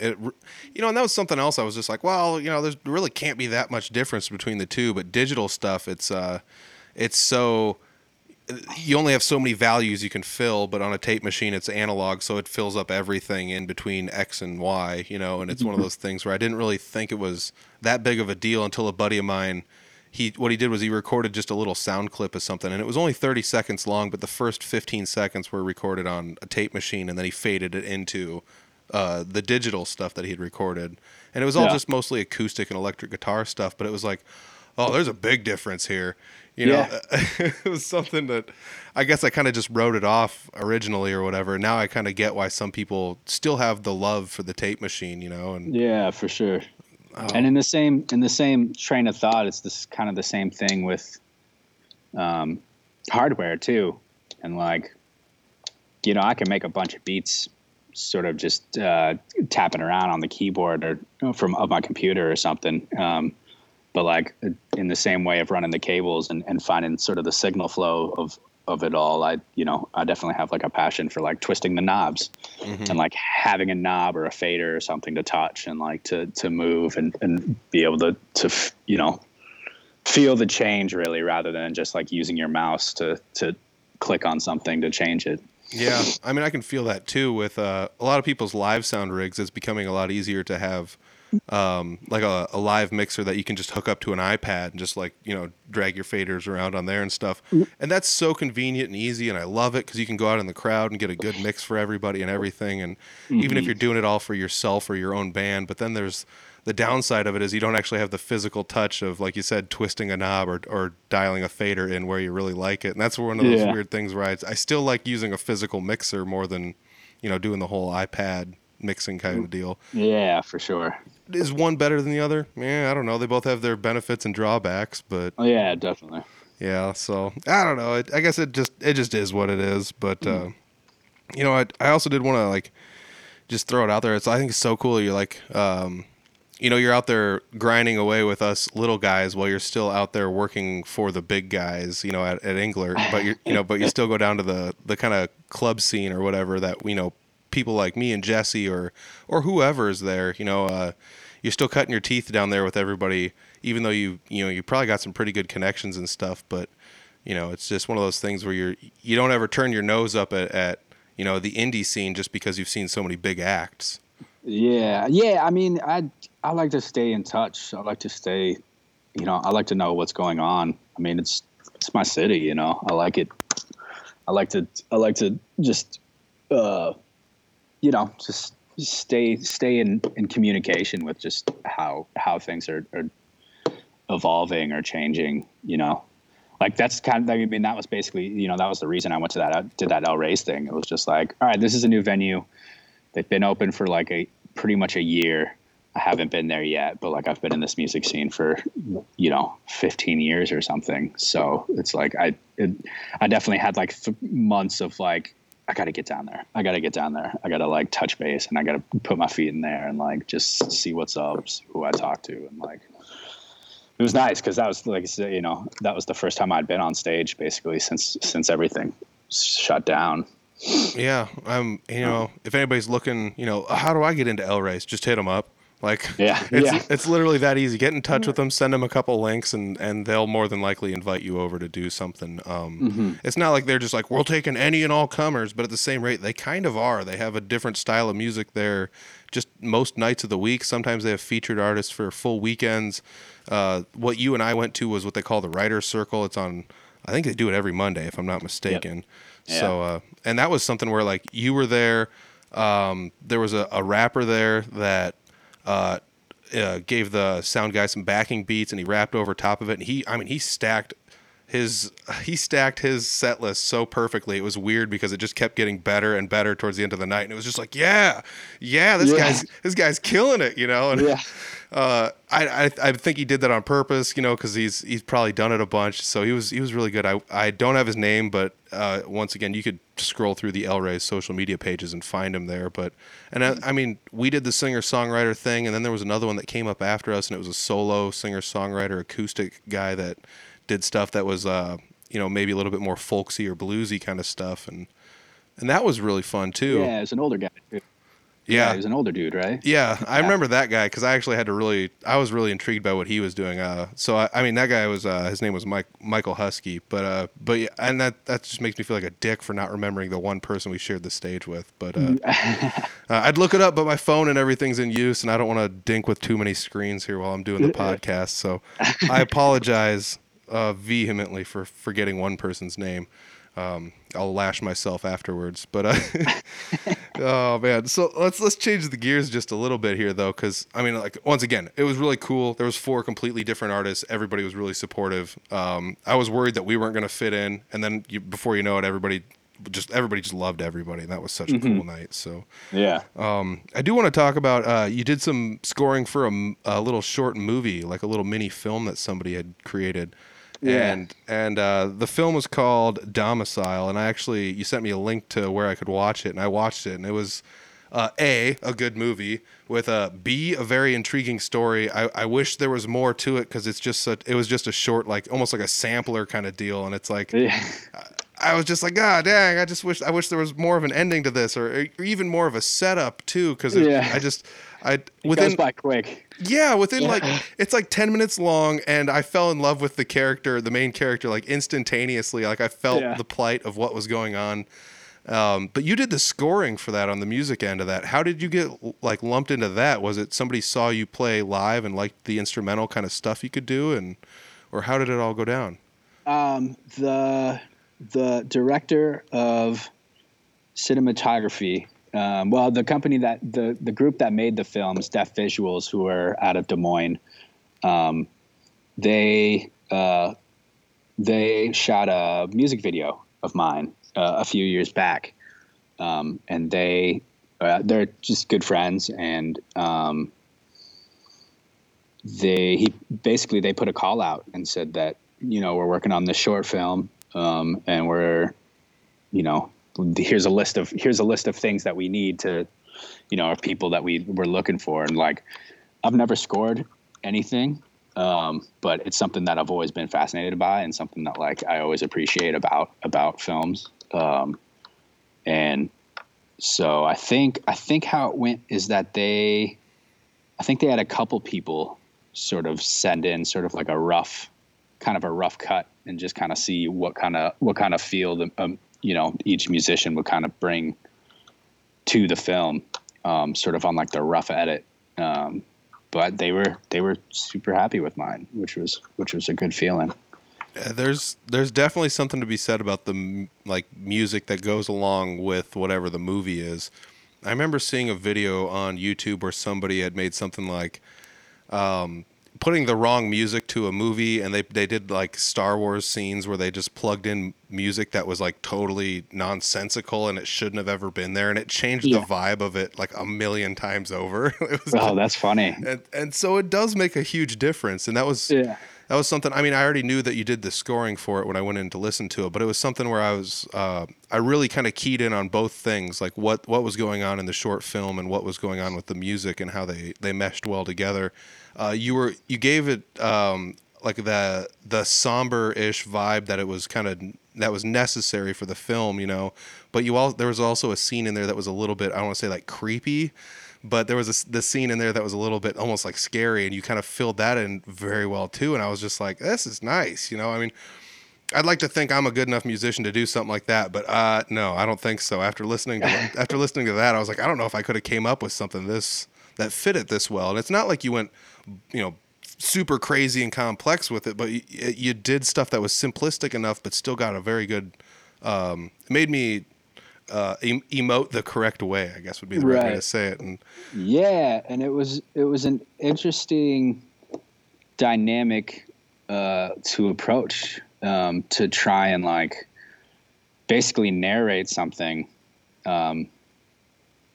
It, you know, and that was something else. I was just like, well, you know, there's really can't be that much difference between the two. But digital stuff, it's uh, it's so you only have so many values you can fill, but on a tape machine, it's analog, so it fills up everything in between X and Y. You know, and it's one of those things where I didn't really think it was that big of a deal until a buddy of mine. He what he did was he recorded just a little sound clip of something, and it was only 30 seconds long, but the first 15 seconds were recorded on a tape machine, and then he faded it into uh, the digital stuff that he had recorded, and it was all Yeah. just mostly acoustic and electric guitar stuff. But it was like, oh, there's a big difference here. You know, it was something that I guess I kind of just wrote it off originally or whatever. Now I kind of get why some people still have the love for the tape machine. You know, and Yeah, for sure. And in the same in the same train of thought, it's this kind of the same thing with um, hardware too. And like, you know, I can make a bunch of beats, sort of just uh, tapping around on the keyboard or you know, from of my computer or something. Um, but like in the same way of running the cables and, and finding sort of the signal flow of of it all, I you know I definitely have like a passion for like twisting the knobs and like having a knob or a fader or something to touch and like to to move and and be able to to you know feel the change really rather than just like using your mouse to to click on something to change it. Yeah, I mean, I can feel that too with uh, a lot of people's live sound rigs. It's becoming a lot easier to have um, like a, a live mixer that you can just hook up to an iPad and just like you know drag your faders around on there and stuff. And that's so convenient and easy, and I love it because you can go out in the crowd and get a good mix for everybody and everything. And even if you're doing it all for yourself or your own band, but then there's the downside of it is you don't actually have the physical touch of like you said twisting a knob or, or dialing a fader in where you really like it. And that's one of those Yeah. weird things where I, I still like using a physical mixer more than you know doing the whole ipad mixing kind of deal. Yeah, for sure. is one better than the other? Yeah i don't know. They both have their benefits and drawbacks but Oh yeah, definitely. yeah so i don't know. It, i guess it just it just is what it is but uh you know i, I also did want to like just throw it out there. It's i think it's so cool you're like um you know you're out there grinding away with us little guys while you're still out there working for the big guys you know at, at Englert but you you know but you still go down to the the kind of club scene or whatever that you know people like me and Jesse or or whoever is there you know uh you're still cutting your teeth down there with everybody even though you you know you probably got some pretty good connections and stuff but you know it's just one of those things where you're you don't ever turn your nose up at, at you know the indie scene just because you've seen so many big acts Yeah, yeah. I mean, I I like to stay in touch. I like to stay, you know, I like to know what's going on. I mean, it's it's my city, you know. I like it. I like to I like to just, uh, you know, just stay stay in in communication with just how how things are, are evolving or changing. You know, like that's kind of I mean that was basically you know that was the reason I went to that I did that El Race thing. It was just like, all right, this is a new venue. They've been open for like a pretty much a year. I haven't been there yet, but like I've been in this music scene for you know 15 years or something. So it's like I it, I definitely had like th- months of like I got to get down there. I got to get down there. I got to like touch base and I got to put my feet in there and like just see what's up, who I talk to and like it was nice because that was like you know that was the first time I'd been on stage basically since since everything shut down. Yeah, I'm. You know, if anybody's looking, you know, how do I get into L Race? Just hit them up. Like, Yeah, it's, yeah. it's literally that easy. Get in touch with them, send them a couple links, and and they'll more than likely invite you over to do something. Um, Mm-hmm. It's not like they're just like we're taking any and all comers, but at the same rate, they kind of are. They have a different style of music there. Just most nights of the week. Sometimes they have featured artists for full weekends. Uh, what you and I went to was what they call the Writers Circle. It's on. I think they do it every Monday, if I'm not mistaken. Yeah. So, uh, and that was something where like you were there. Um, there was a, a rapper there that uh, uh, gave the sound guy some backing beats, and he rapped over top of it. And he, I mean, he stacked his he stacked his set list so perfectly. It was weird because it just kept getting better and better towards the end of the night, and it was just like, yeah, yeah, this Yeah. guy's this guy's killing it, you know. And, Yeah. uh, I, I I think he did that on purpose, you know, because he's he's probably done it a bunch. So he was he was really good. I I don't have his name, but uh, once again, you could scroll through the El Rey's social media pages and find him there. But and I, I mean, we did the singer songwriter thing, and then there was another one that came up after us, and it was a solo singer songwriter acoustic guy that did stuff that was uh you know maybe a little bit more folksy or bluesy kind of stuff, and and that was really fun too. Yeah, it's an older guy. Too. yeah. he was an older dude, right? Yeah, I remember that guy because I actually had to really, I was really intrigued by what he was doing. Uh, so I, I mean, that guy was, uh, his name was Mike Michael Husky, but uh, but yeah, and that that just makes me feel like a dick for not remembering the one person we shared the stage with. But uh, uh, I'd look it up, but my phone and everything's in use, and I don't want to dink with too many screens here while I'm doing the podcast. So I apologize uh, vehemently for forgetting one person's name. Um, I'll lash myself afterwards, but uh, oh man. So let's let's change the gears just a little bit here, though, because I mean, like once again, it was really cool. There was four completely different artists. Everybody was really supportive. Um, I was worried that we weren't going to fit in, and then you, before you know it, everybody just everybody just loved everybody, and that was such a cool night. So Yeah. um, I do want to talk about uh, you did some scoring for a little short movie, like a little mini film that somebody had created. Yeah. And and uh, the film was called Domicile, and I actually you sent me a link to where I could watch it, and I watched it, and it was uh, a a good movie with a b a very intriguing story. I, I wish there was more to it because it's just such, it was just a short like almost like a sampler kind of deal, and it's like Yeah. I was just like, God dang! I just wish I wish there was more of an ending to this, or, or even more of a setup too. Because Yeah. I just, I It within goes by quick. Yeah, within like it's like ten minutes long, and I fell in love with the character, the main character, like instantaneously. Like I felt Yeah. the plight of what was going on. Um, but you did the scoring for that on the music end of that. How did you get like lumped into that? Was it somebody saw you play live and liked the instrumental kind of stuff you could do, and or how did it all go down? Um, the the director of cinematography. Um, well, the company that the the group that made the films, Deaf Visuals, who are out of Des Moines, um, they uh, they shot a music video of mine uh, a few years back, um, and they uh, they're just good friends, and um, they he basically they put a call out and said that you know we're working on this short film um, and we're you know here's a list of here's a list of things that we need to you know of people that we were looking for. And like I've never scored anything um, but it's something that I've always been fascinated by and something that like I always appreciate about about films. Um, and so I think I think how it went is that they I think they had a couple people sort of send in sort of like a rough kind of a rough cut and just kind of see what kind of what kind of feel the um, you know each musician would kind of bring to the film um, sort of on like the rough edit um, but they were they were super happy with mine which was which was a good feeling Yeah, there's there's definitely something to be said about the like music that goes along with whatever the movie is. I remember seeing a video on YouTube where somebody had made something like um, putting the wrong music to a movie, and they they did like Star Wars scenes where they just plugged in music that was like totally nonsensical and it shouldn't have ever been there, and it changed Yeah. the vibe of it like a million times over. it was oh that's funny and and so it does make a huge difference, and that was yeah that was something. I mean, I already knew that you did the scoring for it when I went in to listen to it, but it was something where I was, uh, I really kind of keyed in on both things, like what what was going on in the short film and what was going on with the music and how they they meshed well together. Uh, you were you gave it um, like the the somber ish vibe that it was kind of that was necessary for the film, you know. But you all there was also a scene in there that was a little bit I don't want to say like creepy, but there was this this scene in there that was a little bit almost like scary, and you kind of filled that in very well too. And I was just like, this is nice, you know. I mean, I'd like to think I'm a good enough musician to do something like that, but uh, no, I don't think so. After listening to after listening to that, I was like, I don't know if I could have came up with something this that fit it this well. And it's not like you went, you know, super crazy and complex with it, but you, you did stuff that was simplistic enough, but still got a very good. Um, made me uh, em- emote the correct way. I guess would be the right, way to say it. And Yeah, and it was it was an interesting dynamic uh, to approach um, to try and like basically narrate something, um,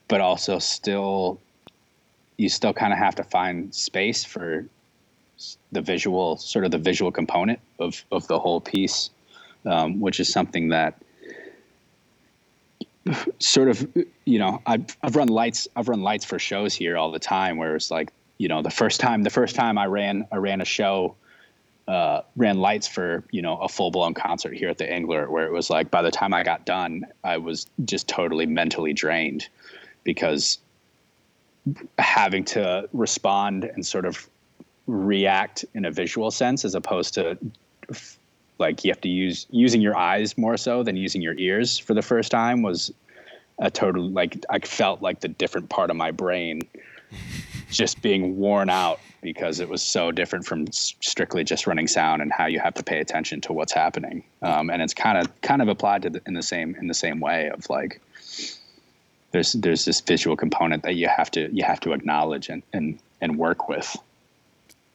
but also still you still kind of have to find space for the visual sort of the visual component of of the whole piece, um, which is something that sort of you know I've I've run lights I've run lights for shows here all the time where it's like you know the first time the first time I ran I ran a show uh, ran lights for you know a full blown concert here at the Englert, where it was like by the time I got done I was just totally mentally drained because having to respond and sort of react in a visual sense as opposed to like you have to use using your eyes more so than using your ears for the first time was a total like I felt like the different part of my brain just being worn out because it was so different from strictly just running sound and how you have to pay attention to what's happening. Um, and it's kind of kind of applied to the, in the same in the same way of like there's there's this visual component that you have to you have to acknowledge and and and work with.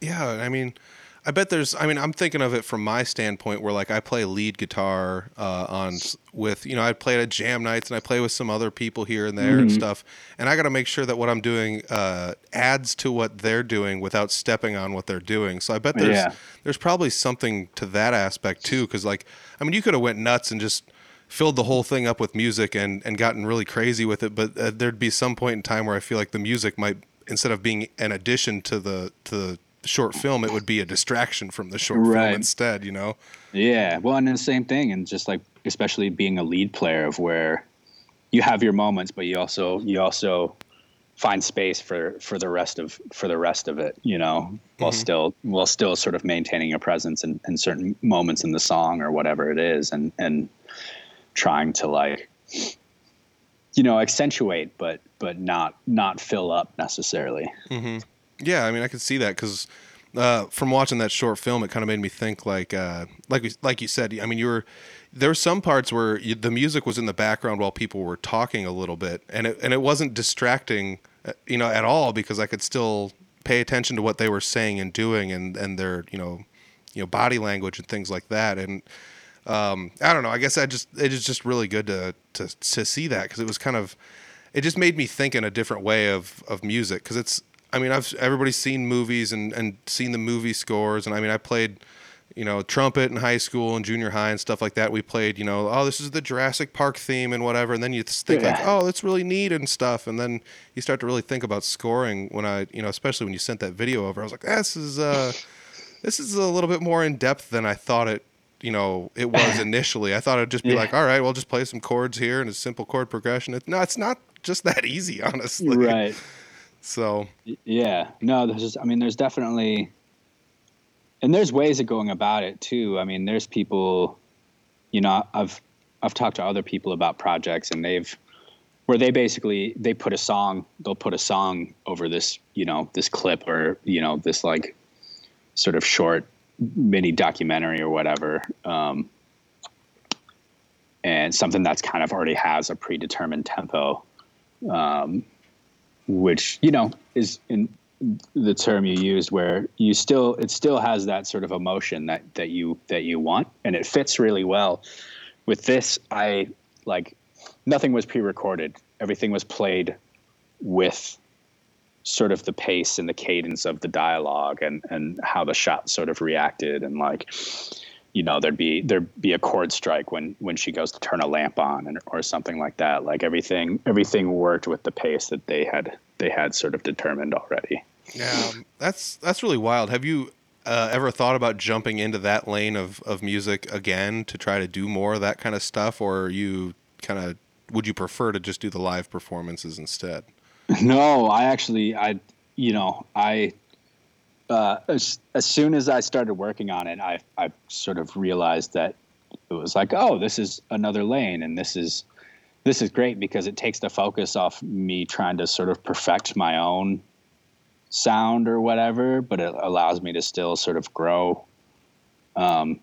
Yeah, I mean, I bet there's. I mean, I'm thinking of it from my standpoint, where like I play lead guitar uh, on with you know I play at jam nights and I play with some other people here and there and stuff, and I got to make sure that what I'm doing uh, adds to what they're doing without stepping on what they're doing. So I bet there's Yeah. there's probably something to that aspect too, because like I mean, you could have went nuts and just filled the whole thing up with music and and gotten really crazy with it, but uh, there'd be some point in time where I feel like the music might instead of being an addition to the to the short film, it would be a distraction from the short film instead. You know? Yeah, well, and the same thing, and just like especially being a lead player, of where you have your moments, but you also you also find space for for the rest of for the rest of it, you know, while still while still sort of maintaining a presence in, in certain moments in the song or whatever it is, and and trying to like you know accentuate, but but not not fill up necessarily. Yeah, I mean, I could see that because uh, from watching that short film, it kind of made me think like, uh, like we, like you said. I mean, you were there were some parts where you, the music was in the background while people were talking a little bit, and it and it wasn't distracting, uh, you know, at all because I could still pay attention to what they were saying and doing, and and their you know, you know, body language and things like that, and. Um, I don't know. I guess I just it is just really good to to to see that because it was kind of it just made me think in a different way of of music because it's I mean I've everybody's seen movies and and seen the movie scores. And I mean I played you know trumpet in high school and junior high and stuff like that. We played you know oh this is the Jurassic Park theme and whatever. And then you think like oh that's really neat and stuff. And then you start to really think about scoring when I you know especially when you sent that video over. I was like this is uh this is a little bit more in depth than I thought it you know it was initially. I thought it'd just be Yeah. like, all right, we'll just play some chords here and a simple chord progression. It, no, it's not just that easy, honestly. Right. So Yeah, no, there's just, I mean, there's definitely, and there's ways of going about it too. I mean, there's people, you know, I've, I've talked to other people about projects and they've, where they basically, they put a song, they'll put a song over this, you know, this clip or, you know, this like sort of short mini documentary or whatever. Um, and something that's kind of already has a predetermined tempo um, which you know is in the term you used where you still it still has that sort of emotion that that you that you want and it fits really well with this i like nothing was pre-recorded everything was played with sort of the pace and the cadence of the dialogue and and how the shot sort of reacted and like you know there'd be there'd be a chord strike when when she goes to turn a lamp on and, or something like that like everything everything worked with the pace that they had they had sort of determined already yeah, um, that's that's really wild. Have you uh, ever thought about jumping into that lane of of music again to try to do more of that kind of stuff, or you kind of would you prefer to just do the live performances instead? No, I actually, I, you know, I, uh, as, as soon as I started working on it, I, I sort of realized that it was like, oh, this is another lane, and this is, this is great because it takes the focus off me trying to sort of perfect my own sound or whatever, but it allows me to still sort of grow, um,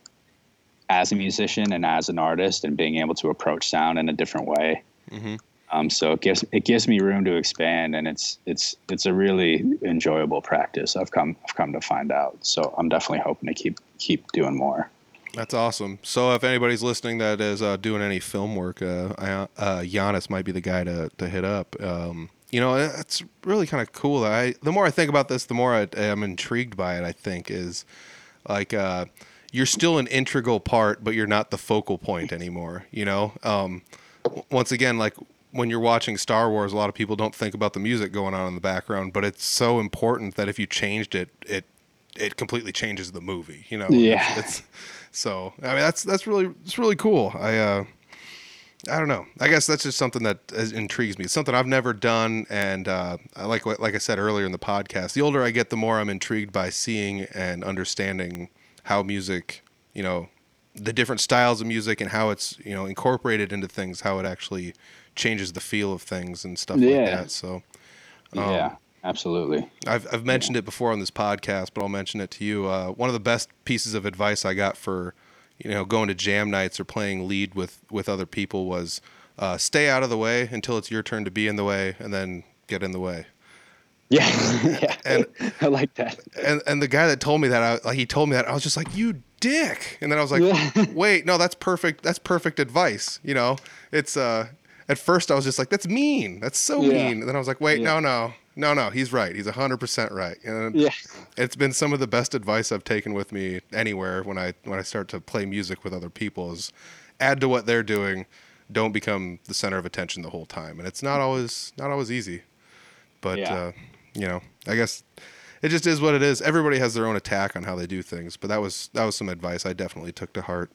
as a musician and as an artist, and being able to approach sound in a different way. Mm-hmm. Um, so it gives it gives me room to expand, and it's it's it's a really enjoyable practice. I've come I've come to find out. So I'm definitely hoping to keep keep doing more. That's awesome. So if anybody's listening that is uh, doing any film work, uh, uh, Giannis might be the guy to to hit up. Um, you know, it's really kind of cool. I the more I think about this, the more I, am intrigued by it. I think is like uh, you're still an integral part, but you're not the focal point anymore. You know, um, once again, like when you're watching Star Wars, a lot of people don't think about the music going on in the background, but it's so important that if you changed it, it it completely changes the movie. You know, yeah. It's, it's, so I mean that's that's really it's really cool. I uh, I don't know. I guess that's just something that intrigues me. It's something I've never done, and uh, like like I said earlier in the podcast, the older I get, the more I'm intrigued by seeing and understanding how music, you know, the different styles of music and how it's you know incorporated into things, how it actually changes the feel of things and stuff yeah. like that. So, um, yeah, absolutely. I've I've mentioned yeah. it before on this podcast, but I'll mention it to you. Uh, one of the best pieces of advice I got for you know going to jam nights or playing lead with with other people was uh, stay out of the way until it's your turn to be in the way, and then get in the way. Yeah, yeah. and I like that. And and the guy that told me that, I, like he told me that, I was just like, you dick. And then I was like, wait, no, that's perfect. That's perfect advice. You know, it's uh, at first I was just like, that's mean. That's so yeah. mean. And then I was like, wait, yeah. no, no, no, no. He's right. He's hundred percent right. And yeah. it's been some of the best advice I've taken with me anywhere when I when I start to play music with other people is add to what they're doing. Don't become the center of attention the whole time. And it's not always not always easy. But yeah. uh, you know, I guess it just is what it is. Everybody has their own attack on how they do things, but that was that was some advice I definitely took to heart.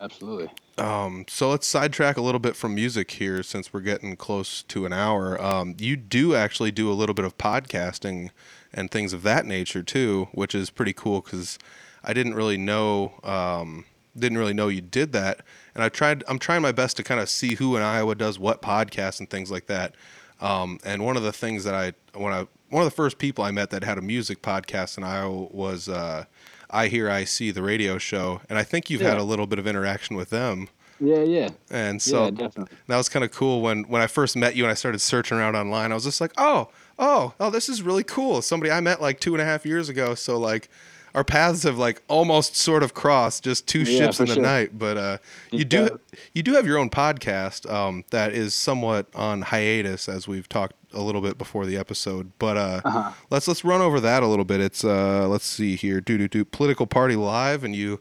Absolutely. Um, so let's sidetrack a little bit from music here, since we're getting close to an hour. Um, you do actually do a little bit of podcasting and things of that nature too, which is pretty cool because I didn't really know um, didn't really know you did that, and I tried. I'm trying my best to kind of see who in Iowa does what podcasts and things like that. Um, and one of the things that I when I one of the first people I met that had a music podcast in Iowa was. Uh, I Hear I See, the radio show, and I think you've yeah. had a little bit of interaction with them. Yeah, yeah. And so yeah, that was kind of cool when when I first met you and I started searching around online. I was just like, oh, oh, oh, this is really cool. Somebody I met like two and a half years ago. So like our paths have like almost sort of crossed, just two yeah, ships in the sure. night. But uh, you do you do have your own podcast um, that is somewhat on hiatus, as we've talked a little bit before the episode. But uh, uh-huh. let's let's run over that a little bit. It's uh, let's see here, do do do political party live, and you.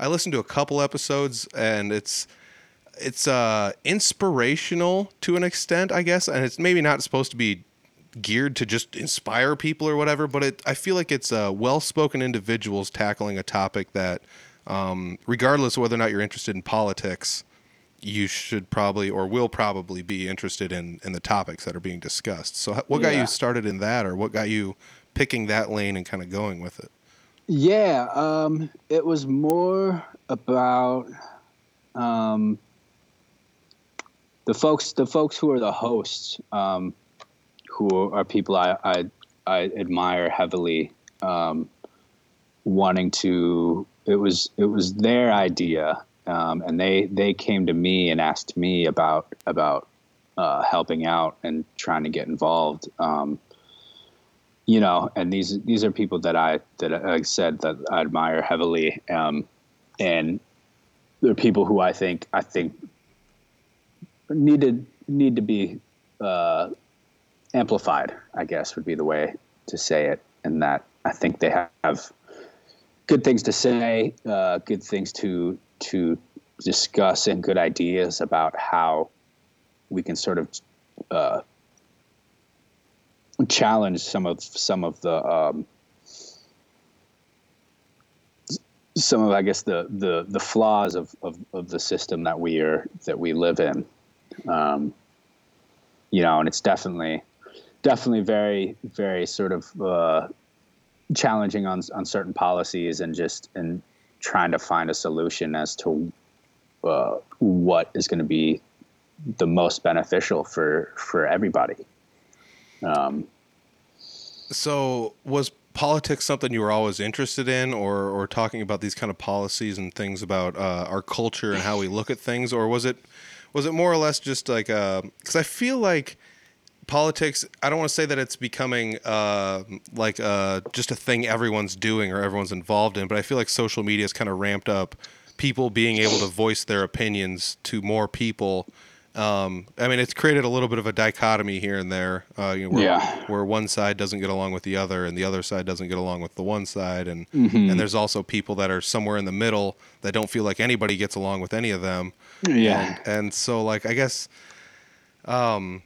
I listened to a couple episodes, and it's it's uh, inspirational to an extent, I guess, and it's maybe not supposed to be geared to just inspire people or whatever, but it, I feel like it's uh, well spoken individuals tackling a topic that, um, regardless of whether or not you're interested in politics, you should probably or will probably be interested in, in the topics that are being discussed. So, what got yeah. you started in that, or what got you picking that lane and kind of going with it? Yeah, um, it was more about um, the folks, the folks who are the hosts. Um, who are people I I, I admire heavily, um, wanting to. It was it was their idea, um, and they they came to me and asked me about about uh, helping out and trying to get involved. Um, you know, and these these are people that I that I said that I admire heavily, um, and they're people who I think I think needed need to be uh, amplified, I guess would be the way to say it. And that I think they have good things to say, uh, good things to to discuss, and good ideas about how we can sort of uh, challenge some of some of the um, some of I guess the the the flaws of, of, of the system that we are that we live in. Um, you know, and it's definitely definitely very very sort of uh, challenging on on certain policies and just and trying to find a solution as to uh, what is going to be the most beneficial for for everybody. Um, so was politics something you were always interested in or or talking about these kind of policies and things about uh, our culture and how we look at things or was it was it more or less just like because I feel like politics i don't want to say that it's becoming uh, like uh, just a thing everyone's doing or everyone's involved in but i feel like social media has kind of ramped up people being able to voice their opinions to more people um, I mean, it's created a little bit of a dichotomy here and there, uh, you know, where, Yeah. where one side doesn't get along with the other, and the other side doesn't get along with the one side, and Mm-hmm. and there's also people that are somewhere in the middle that don't feel like anybody gets along with any of them, yeah. and, and so like I guess, um,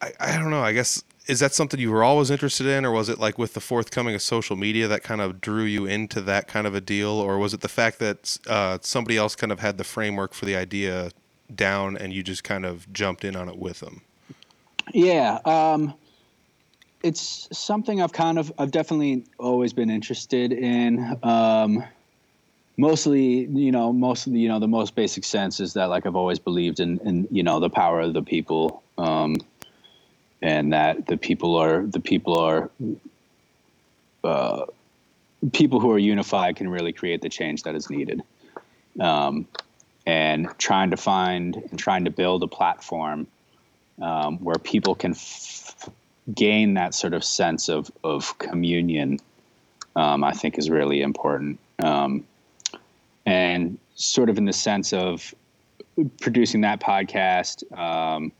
I I don't know. I guess is that something you were always interested in, or was it like with the forthcoming of social media that kind of drew you into that kind of a deal, or was it the fact that uh, somebody else kind of had the framework for the idea down and you just kind of jumped in on it with them? Yeah, um, it's something I've kind of, I've definitely always been interested in. Um, mostly, you know, mostly, you know, the most basic sense is that like I've always believed in, in you know, the power of the people, um, and that the people are the people are uh, people who are unified can really create the change that is needed. Um, and trying to find and trying to build a platform um, where people can f- gain that sort of sense of of communion, um, I think is really important. Um, and sort of in the sense of producing that podcast, um,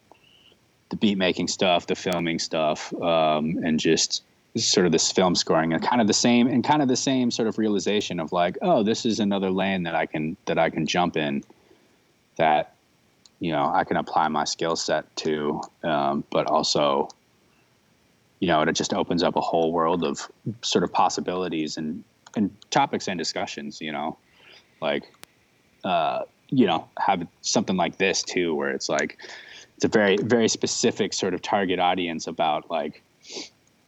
the beat making stuff, the filming stuff, um, and just sort of this film scoring and kind of the same and kind of the same sort of realization of like, oh, this is another lane that I can that I can jump in that you know I can apply my skill set to, um, but also you know it just opens up a whole world of sort of possibilities and and topics and discussions. You know, like uh, you know have something like this too, where it's like it's a very very specific sort of target audience about like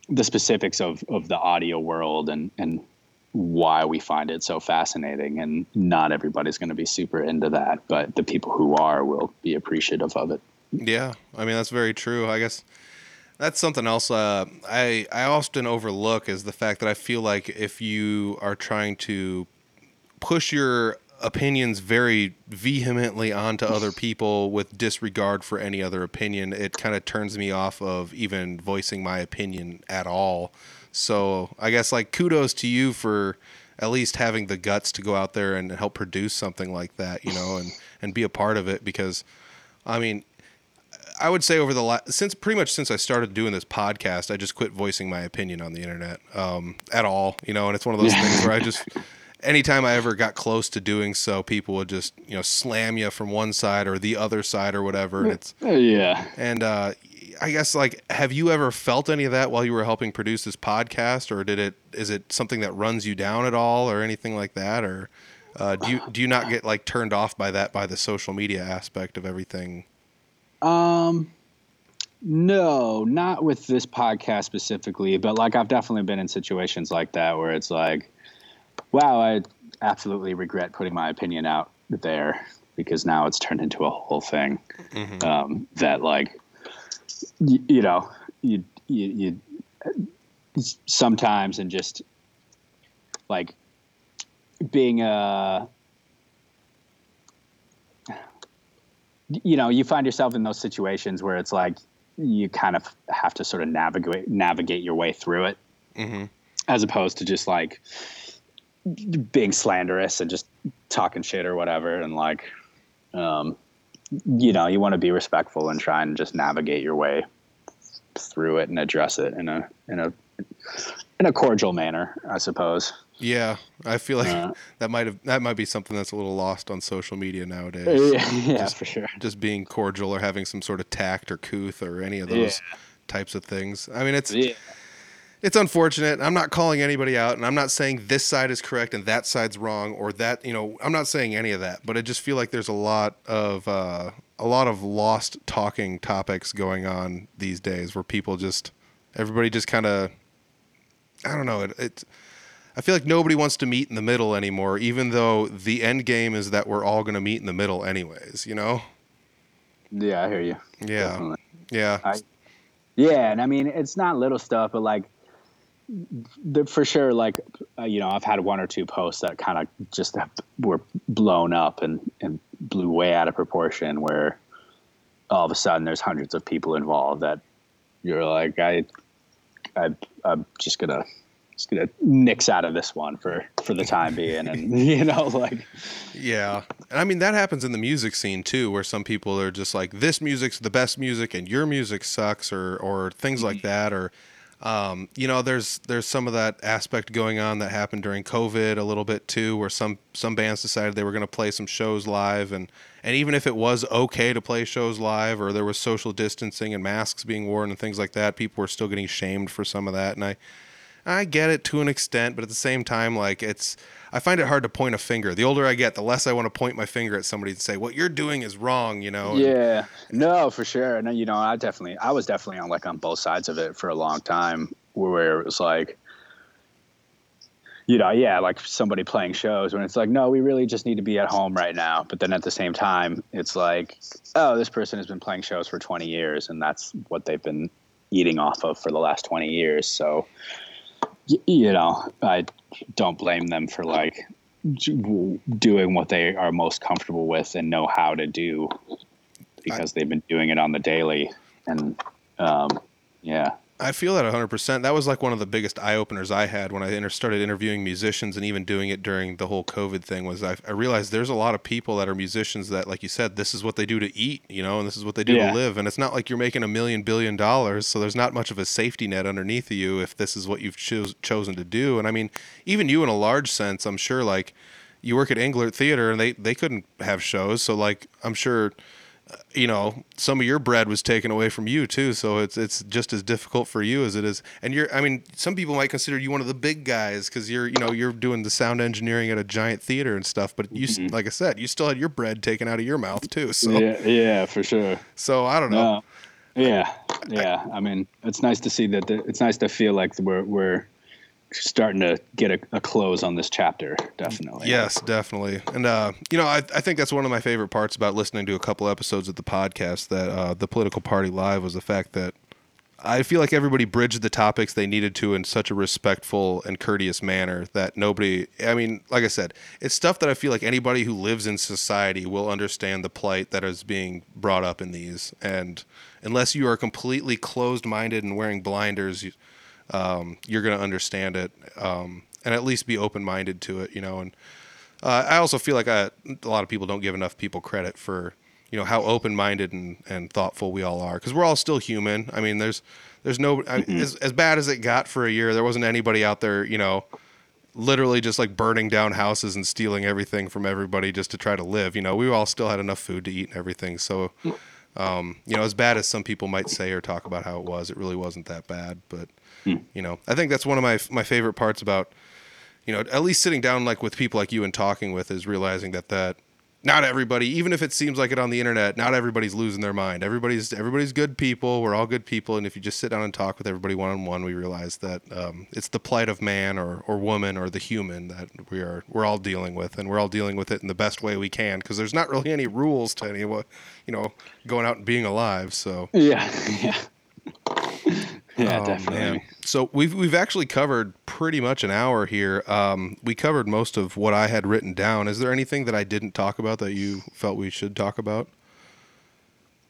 the specifics of of the audio world and and why we find it so fascinating and not everybody's going to be super into that but the people who are will be appreciative of it Yeah, I mean that's very true. I guess that's something else uh, I I often overlook is the fact that I feel like if you are trying to push your opinions very vehemently onto other people with disregard for any other opinion, it kind of turns me off of even voicing my opinion at all. So I guess like kudos to you for at least having the guts to go out there and help produce something like that, you know, and and be a part of it because I mean, I would say over the last since pretty much since I started doing this podcast, I just quit voicing my opinion on the internet um, at all. You know, and it's one of those things where I just anytime I ever got close to doing so, people would just you know slam you from one side or the other side or whatever, and it's yeah and uh, I guess like have you ever felt any of that while you were helping produce this podcast, or did it is it something that runs you down at all, or anything like that, or uh, do you do you not get like turned off by that by the social media aspect of everything? um no not with this podcast specifically but like i've definitely been in situations like that where it's like wow i absolutely regret putting my opinion out there because now it's turned into a whole thing um, that like you, you know you, you you sometimes and just like being a you know you find yourself in those situations where it's like you kind of have to sort of navigate navigate your way through it Mm-hmm. as opposed to just like being slanderous and just talking shit or whatever. And like um, you know you want to be respectful and try and just navigate your way through it and address it in a in a in a cordial manner i suppose. Yeah, I feel like Uh, that might have that might be something that's a little lost on social media nowadays. yeah, yeah for sure. Just being cordial or having some sort of tact or couth or any of those types of things. I mean, it's yeah it's unfortunate. I'm not calling anybody out, and I'm not saying this side is correct and that side's wrong, or that you know, I'm not saying any of that. But I just feel like there's a lot of uh, a lot of lost talking topics going on these days, where people just everybody just kind of I don't know it. It I feel like nobody wants to meet in the middle anymore, even though the end game is that we're all going to meet in the middle anyways. You know? Yeah, I hear you. Yeah. Definitely. Yeah. I, yeah, and I mean it's not little stuff, but like for sure, like uh, you know, I've had one or two posts that kind of just have, were blown up and and blew way out of proportion, where all of a sudden there's hundreds of people involved that you're like, I, I I'm just gonna just gonna nix out of this one for for the time being, and you know, like Yeah. And I mean, that happens in the music scene too, where some people are just like, this music's the best music and your music sucks, or, or things like that. Or, um, you know, there's, there's some of that aspect going on that happened during COVID a little bit too, where some, some bands decided they were going to play some shows live. And, and even if it was okay to play shows live or there was social distancing and masks being worn and things like that, people were still getting shamed for some of that. And I, I get it to an extent, but at the same time, like it's, I find it hard to point a finger. The older I get, the less I want to point my finger at somebody and say, what you're doing is wrong, you know? Yeah, no, for sure. And you know, I definitely, I was definitely on like on both sides of it for a long time, where it was like, you know, yeah, like somebody playing shows when it's like, no, we really just need to be at home right now. But then at the same time, it's like, oh, this person has been playing shows for 20 years, and that's what they've been eating off of for the last 20 years. So, you know, I don't blame them for like doing what they are most comfortable with and know how to do because they've been doing it on the daily. And um, yeah, I feel that 100%. That was like one of the biggest eye openers I had when I inter- started interviewing musicians and even doing it during the whole COVID thing was I, I realized there's a lot of people that are musicians that, like you said, this is what they do to eat, you know, and this is what they do Yeah. to live. And it's not like you're making a million billion dollars. So there's not much of a safety net underneath you if this is what you've choos chosen to do. And I mean, even you in a large sense, I'm sure like you work at Englert Theater and they, they couldn't have shows. So like, I'm sure you know some of your bread was taken away from you too so it's it's just as difficult for you as it is and you're i mean some people might consider you one of the big guys because you're you know you're doing the sound engineering at a giant theater and stuff but you s mm-hmm. like i said you still had your bread taken out of your mouth too so yeah, yeah, for sure. so i don't know No. Yeah, yeah. I mean, it's nice to see that. The, it's nice to feel like we're we're starting to get a, a close on this chapter. Definitely. Yes, definitely. And uh, you know, I, I think that's one of my favorite parts about listening to a couple episodes of the podcast that uh, the political party live was the fact that I feel like everybody bridged the topics they needed to in such a respectful and courteous manner that nobody I mean, like I said, it's stuff that I feel like anybody who lives in society will understand the plight that is being brought up in these. And unless you are completely closed-minded and wearing blinders, you, um, you're going to understand it um, and at least be open-minded to it, you know. And uh, I also feel like I, a lot of people don't give enough people credit for you know how open-minded and, and thoughtful we all are because we're all still human. I mean, there's there's no I, as as bad as it got for a year, there wasn't anybody out there, you know, literally just like burning down houses and stealing everything from everybody just to try to live. You know, we all still had enough food to eat and everything. So, um, you know, as bad as some people might say or talk about how it was, it really wasn't that bad. But you know, I think that's one of my my favorite parts about you know at least sitting down like with people like you and talking with is realizing that that not everybody even if it seems like it on the internet not everybody's losing their mind. Everybody's everybody's good people. We're all good people. And if you just sit down and talk with everybody one on one we realize that um, it's the plight of man or, or woman or the human that we are we're all dealing with. And we're all dealing with it in the best way we can because there's not really any rules to any what you know going out and being alive. So Yeah. Yeah. Yeah. Oh, definitely. man. So we've we've actually covered pretty much an hour here. Um, we covered most of what I had written down. Is there anything that I didn't talk about that you felt we should talk about?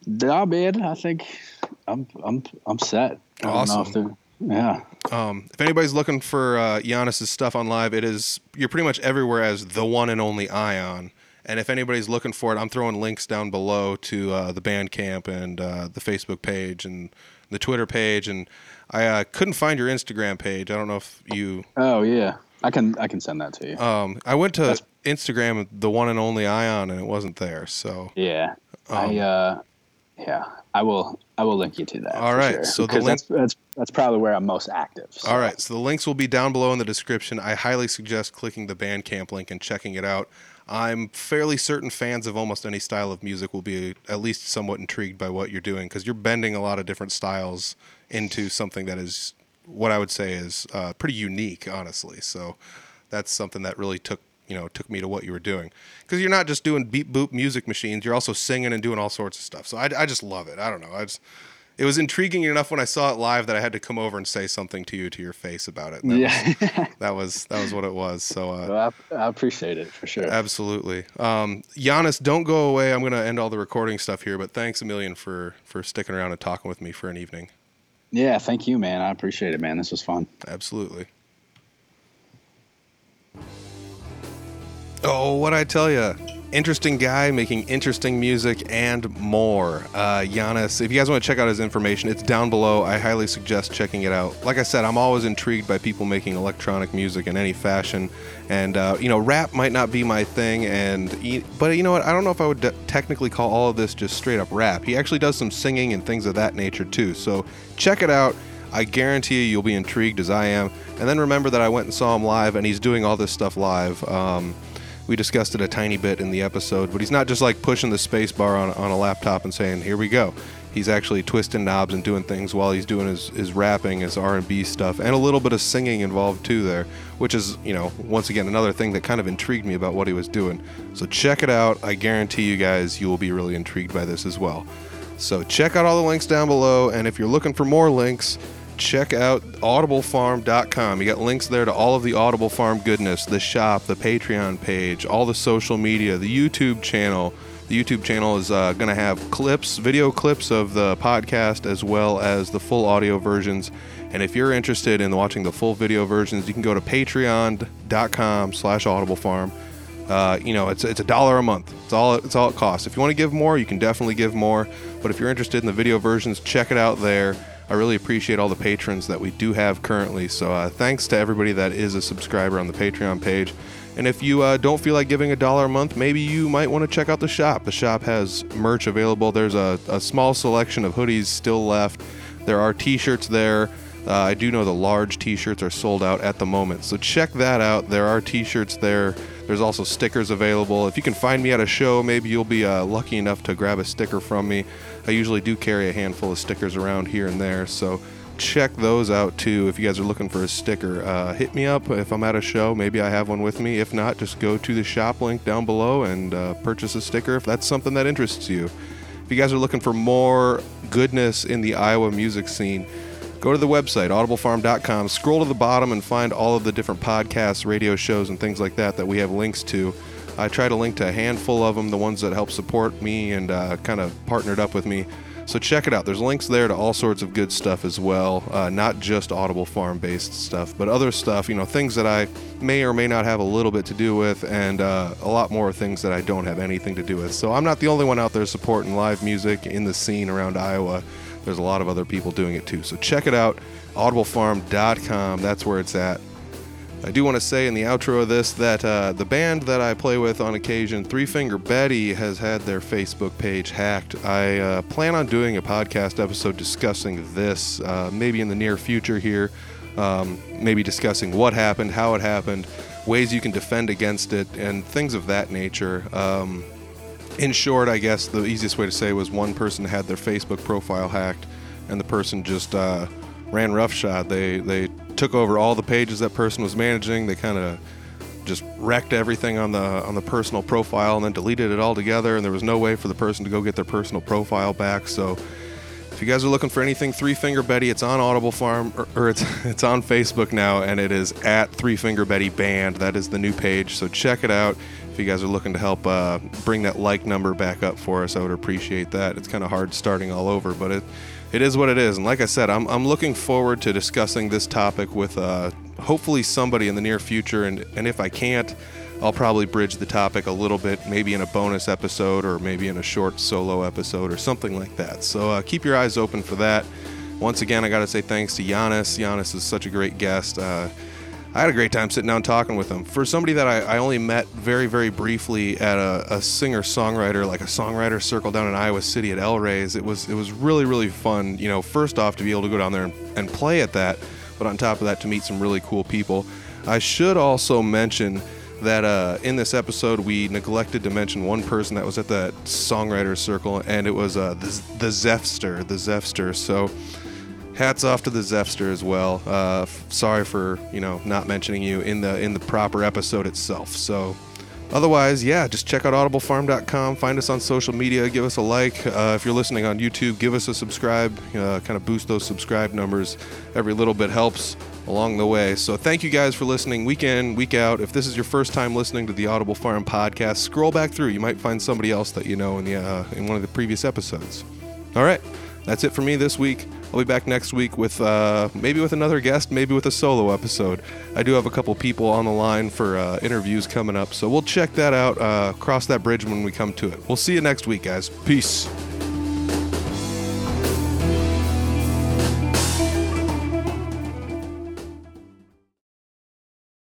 Nah, man. I think I'm I'm I'm set. I don't know if Awesome. they're- Yeah. Um, if anybody's looking for uh, Giannis's stuff on live, it is you're pretty much everywhere as the one and only Ion. And if anybody's looking for it, I'm throwing links down below to uh, the Bandcamp and uh, the Facebook page and the Twitter page. And I uh, couldn't find your Instagram page. I don't know if you Oh yeah. I can I can send that to you. Um, I went to That's- Instagram, the one and only Ion, and it wasn't there. So, yeah. um, I uh yeah. I will I will link you to that. All right. Sure. so the because link- that's that's that's probably where I'm most active. so. all right. So the links will be down below in the description. I highly suggest clicking the Bandcamp link and checking it out. I'm fairly certain fans of almost any style of music will be at least somewhat intrigued by what you're doing because you're bending a lot of different styles into something that is what I would say is uh, pretty unique, honestly. So that's something that really took you know took me to what you were doing. Because you're not just doing beep boop music machines you're also singing and doing all sorts of stuff. So I, I just love it. I don't know. I just it was intriguing enough when i saw it live that i had to come over and say something to you to your face about it. That yeah, was, that was that was what it was. So uh, well, I, I, appreciate it for sure. absolutely. Um Giannis, don't go away. I'm going to end all the recording stuff here but thanks a million for for sticking around and talking with me for an evening. Yeah thank you man. I appreciate it man. This was fun. Absolutely. Oh, what I tell you. Interesting guy making interesting music and more. Uh, Giannis, if you guys want to check out his information, it's down below. I highly suggest checking it out. Like I said, I'm always intrigued by people making electronic music in any fashion. And, uh, you know, rap might not be my thing, and but you know what? I don't know if I would de- technically call all of this just straight up rap. He actually does some singing and things of that nature, too. So check it out. I guarantee you, you'll be intrigued as I am. And then remember that I went and saw him live, and he's doing all this stuff live. Um, we discussed it a tiny bit in the episode, but he's not just like pushing the space bar on, on a laptop and saying, "Here we go." He's actually twisting knobs and doing things while he's doing his, his rapping, his R&B stuff, and a little bit of singing involved too there, which is, you know, once again another thing that kind of intrigued me about what he was doing. So check it out. I guarantee you guys you will be really intrigued by this as well. So check out all the links down below, and if you're looking for more links, check out audiblefarm.com. You got links there to all of the Audible Farm goodness, the shop, the Patreon page, all the social media, the YouTube channel. The YouTube channel is uh, going to have clips, video clips of the podcast, as well as the full audio versions. And if you're interested in watching the full video versions, you can go to patreon.com slash audiblefarm. Uh, you know, it's it's a dollar a month. It's all it's all it costs. If you want to give more, you can definitely give more. But if you're interested in the video versions, check it out there. I really appreciate all the patrons that we do have currently. So uh, thanks to everybody that is a subscriber on the Patreon page. And if you uh, don't feel like giving a dollar a month, maybe you might want to check out the shop. The shop has merch available. There's a, a small selection of hoodies still left. There are t-shirts there. Uh, I do know the large t-shirts are sold out at the moment. So check that out. There are t-shirts there. There's also stickers available. If you can find me at a show, maybe you'll be uh, lucky enough to grab a sticker from me. I usually do carry a handful of stickers around here and there, so check those out too. If you guys are looking for a sticker, uh, hit me up if I'm at a show. Maybe I have one with me. If not, just go to the shop link down below and uh, purchase a sticker if that's something that interests you. If you guys are looking for more goodness in the Iowa music scene, go to the website audiblefarm.com scroll to the bottom and find all of the different podcasts radio shows and things like that that we have links to I try to link to a handful of them, the ones that help support me and uh, kind of partnered up with me. So check it out. There's links there to all sorts of good stuff as well, uh, not just Audible Farm based stuff, but other stuff, you know, things that I may or may not have a little bit to do with, and uh, a lot more things that I don't have anything to do with. So I'm not the only one out there supporting live music in the scene around Iowa. There's a lot of other people doing it too. So check it out, audiblefarm.com. That's where it's at. I do want to say in the outro of this that uh, the band that I play with on occasion, Three Finger Betty, has had their Facebook page hacked. I uh, plan on doing a podcast episode discussing this, uh, maybe in the near future here. Um, maybe discussing what happened, how it happened, ways you can defend against it, and things of that nature. Um, in short, I guess the easiest way to say was one person had their Facebook profile hacked, and the person just uh, ran roughshod. They they took over all the pages that person was managing. They kind of just wrecked everything on the on the personal profile and then deleted it all together. And there was no way for the person to go get their personal profile back. So if you guys are looking for anything Three Finger Betty, it's on Audible Farm or, or it's it's on Facebook now, and it is at Three Finger Betty Band. That is the new page. So check it out. If you guys are looking to help uh, bring that like number back up for us, I would appreciate that. It's kind of hard starting all over, but it it is what it is. And like I said, I'm, I'm looking forward to discussing this topic with uh, hopefully somebody in the near future. And, and if I can't, I'll probably bridge the topic a little bit, maybe in a bonus episode or maybe in a short solo episode or something like that. So uh, keep your eyes open for that. Once again, I got to say thanks to Giannis. Giannis is such a great guest. Uh, I had a great time sitting down talking with him. For somebody that I, I only met very, very briefly at a, a singer songwriter, like a songwriter circle down in Iowa City at El Rey's, it was it was really, really fun. You know, first off to be able to go down there and, and play at that, but on top of that to meet some really cool people. I should also mention that uh, in this episode we neglected to mention one person that was at that songwriter circle, and it was uh, the, the Zephster, the Zephster. So hats off to the Zephster as well. Uh, f- sorry for you know not mentioning you in the in the proper episode itself. So otherwise, yeah, just check out audiblefarm.com. Find us on social media. Give us a like. Uh, if you're listening on YouTube, give us a subscribe. Uh, kind of boost those subscribe numbers. Every little bit helps along the way. So thank you guys for listening week in, week out. If this is your first time listening to the Audible Farm podcast, scroll back through. You might find somebody else that you know in the uh, in one of the previous episodes. All right, that's it for me this week. I'll be back next week with uh, maybe with another guest, maybe with a solo episode. I do have a couple people on the line for uh, interviews coming up, so we'll check that out. Uh, cross that bridge when we come to it. We'll see you next week, guys. Peace.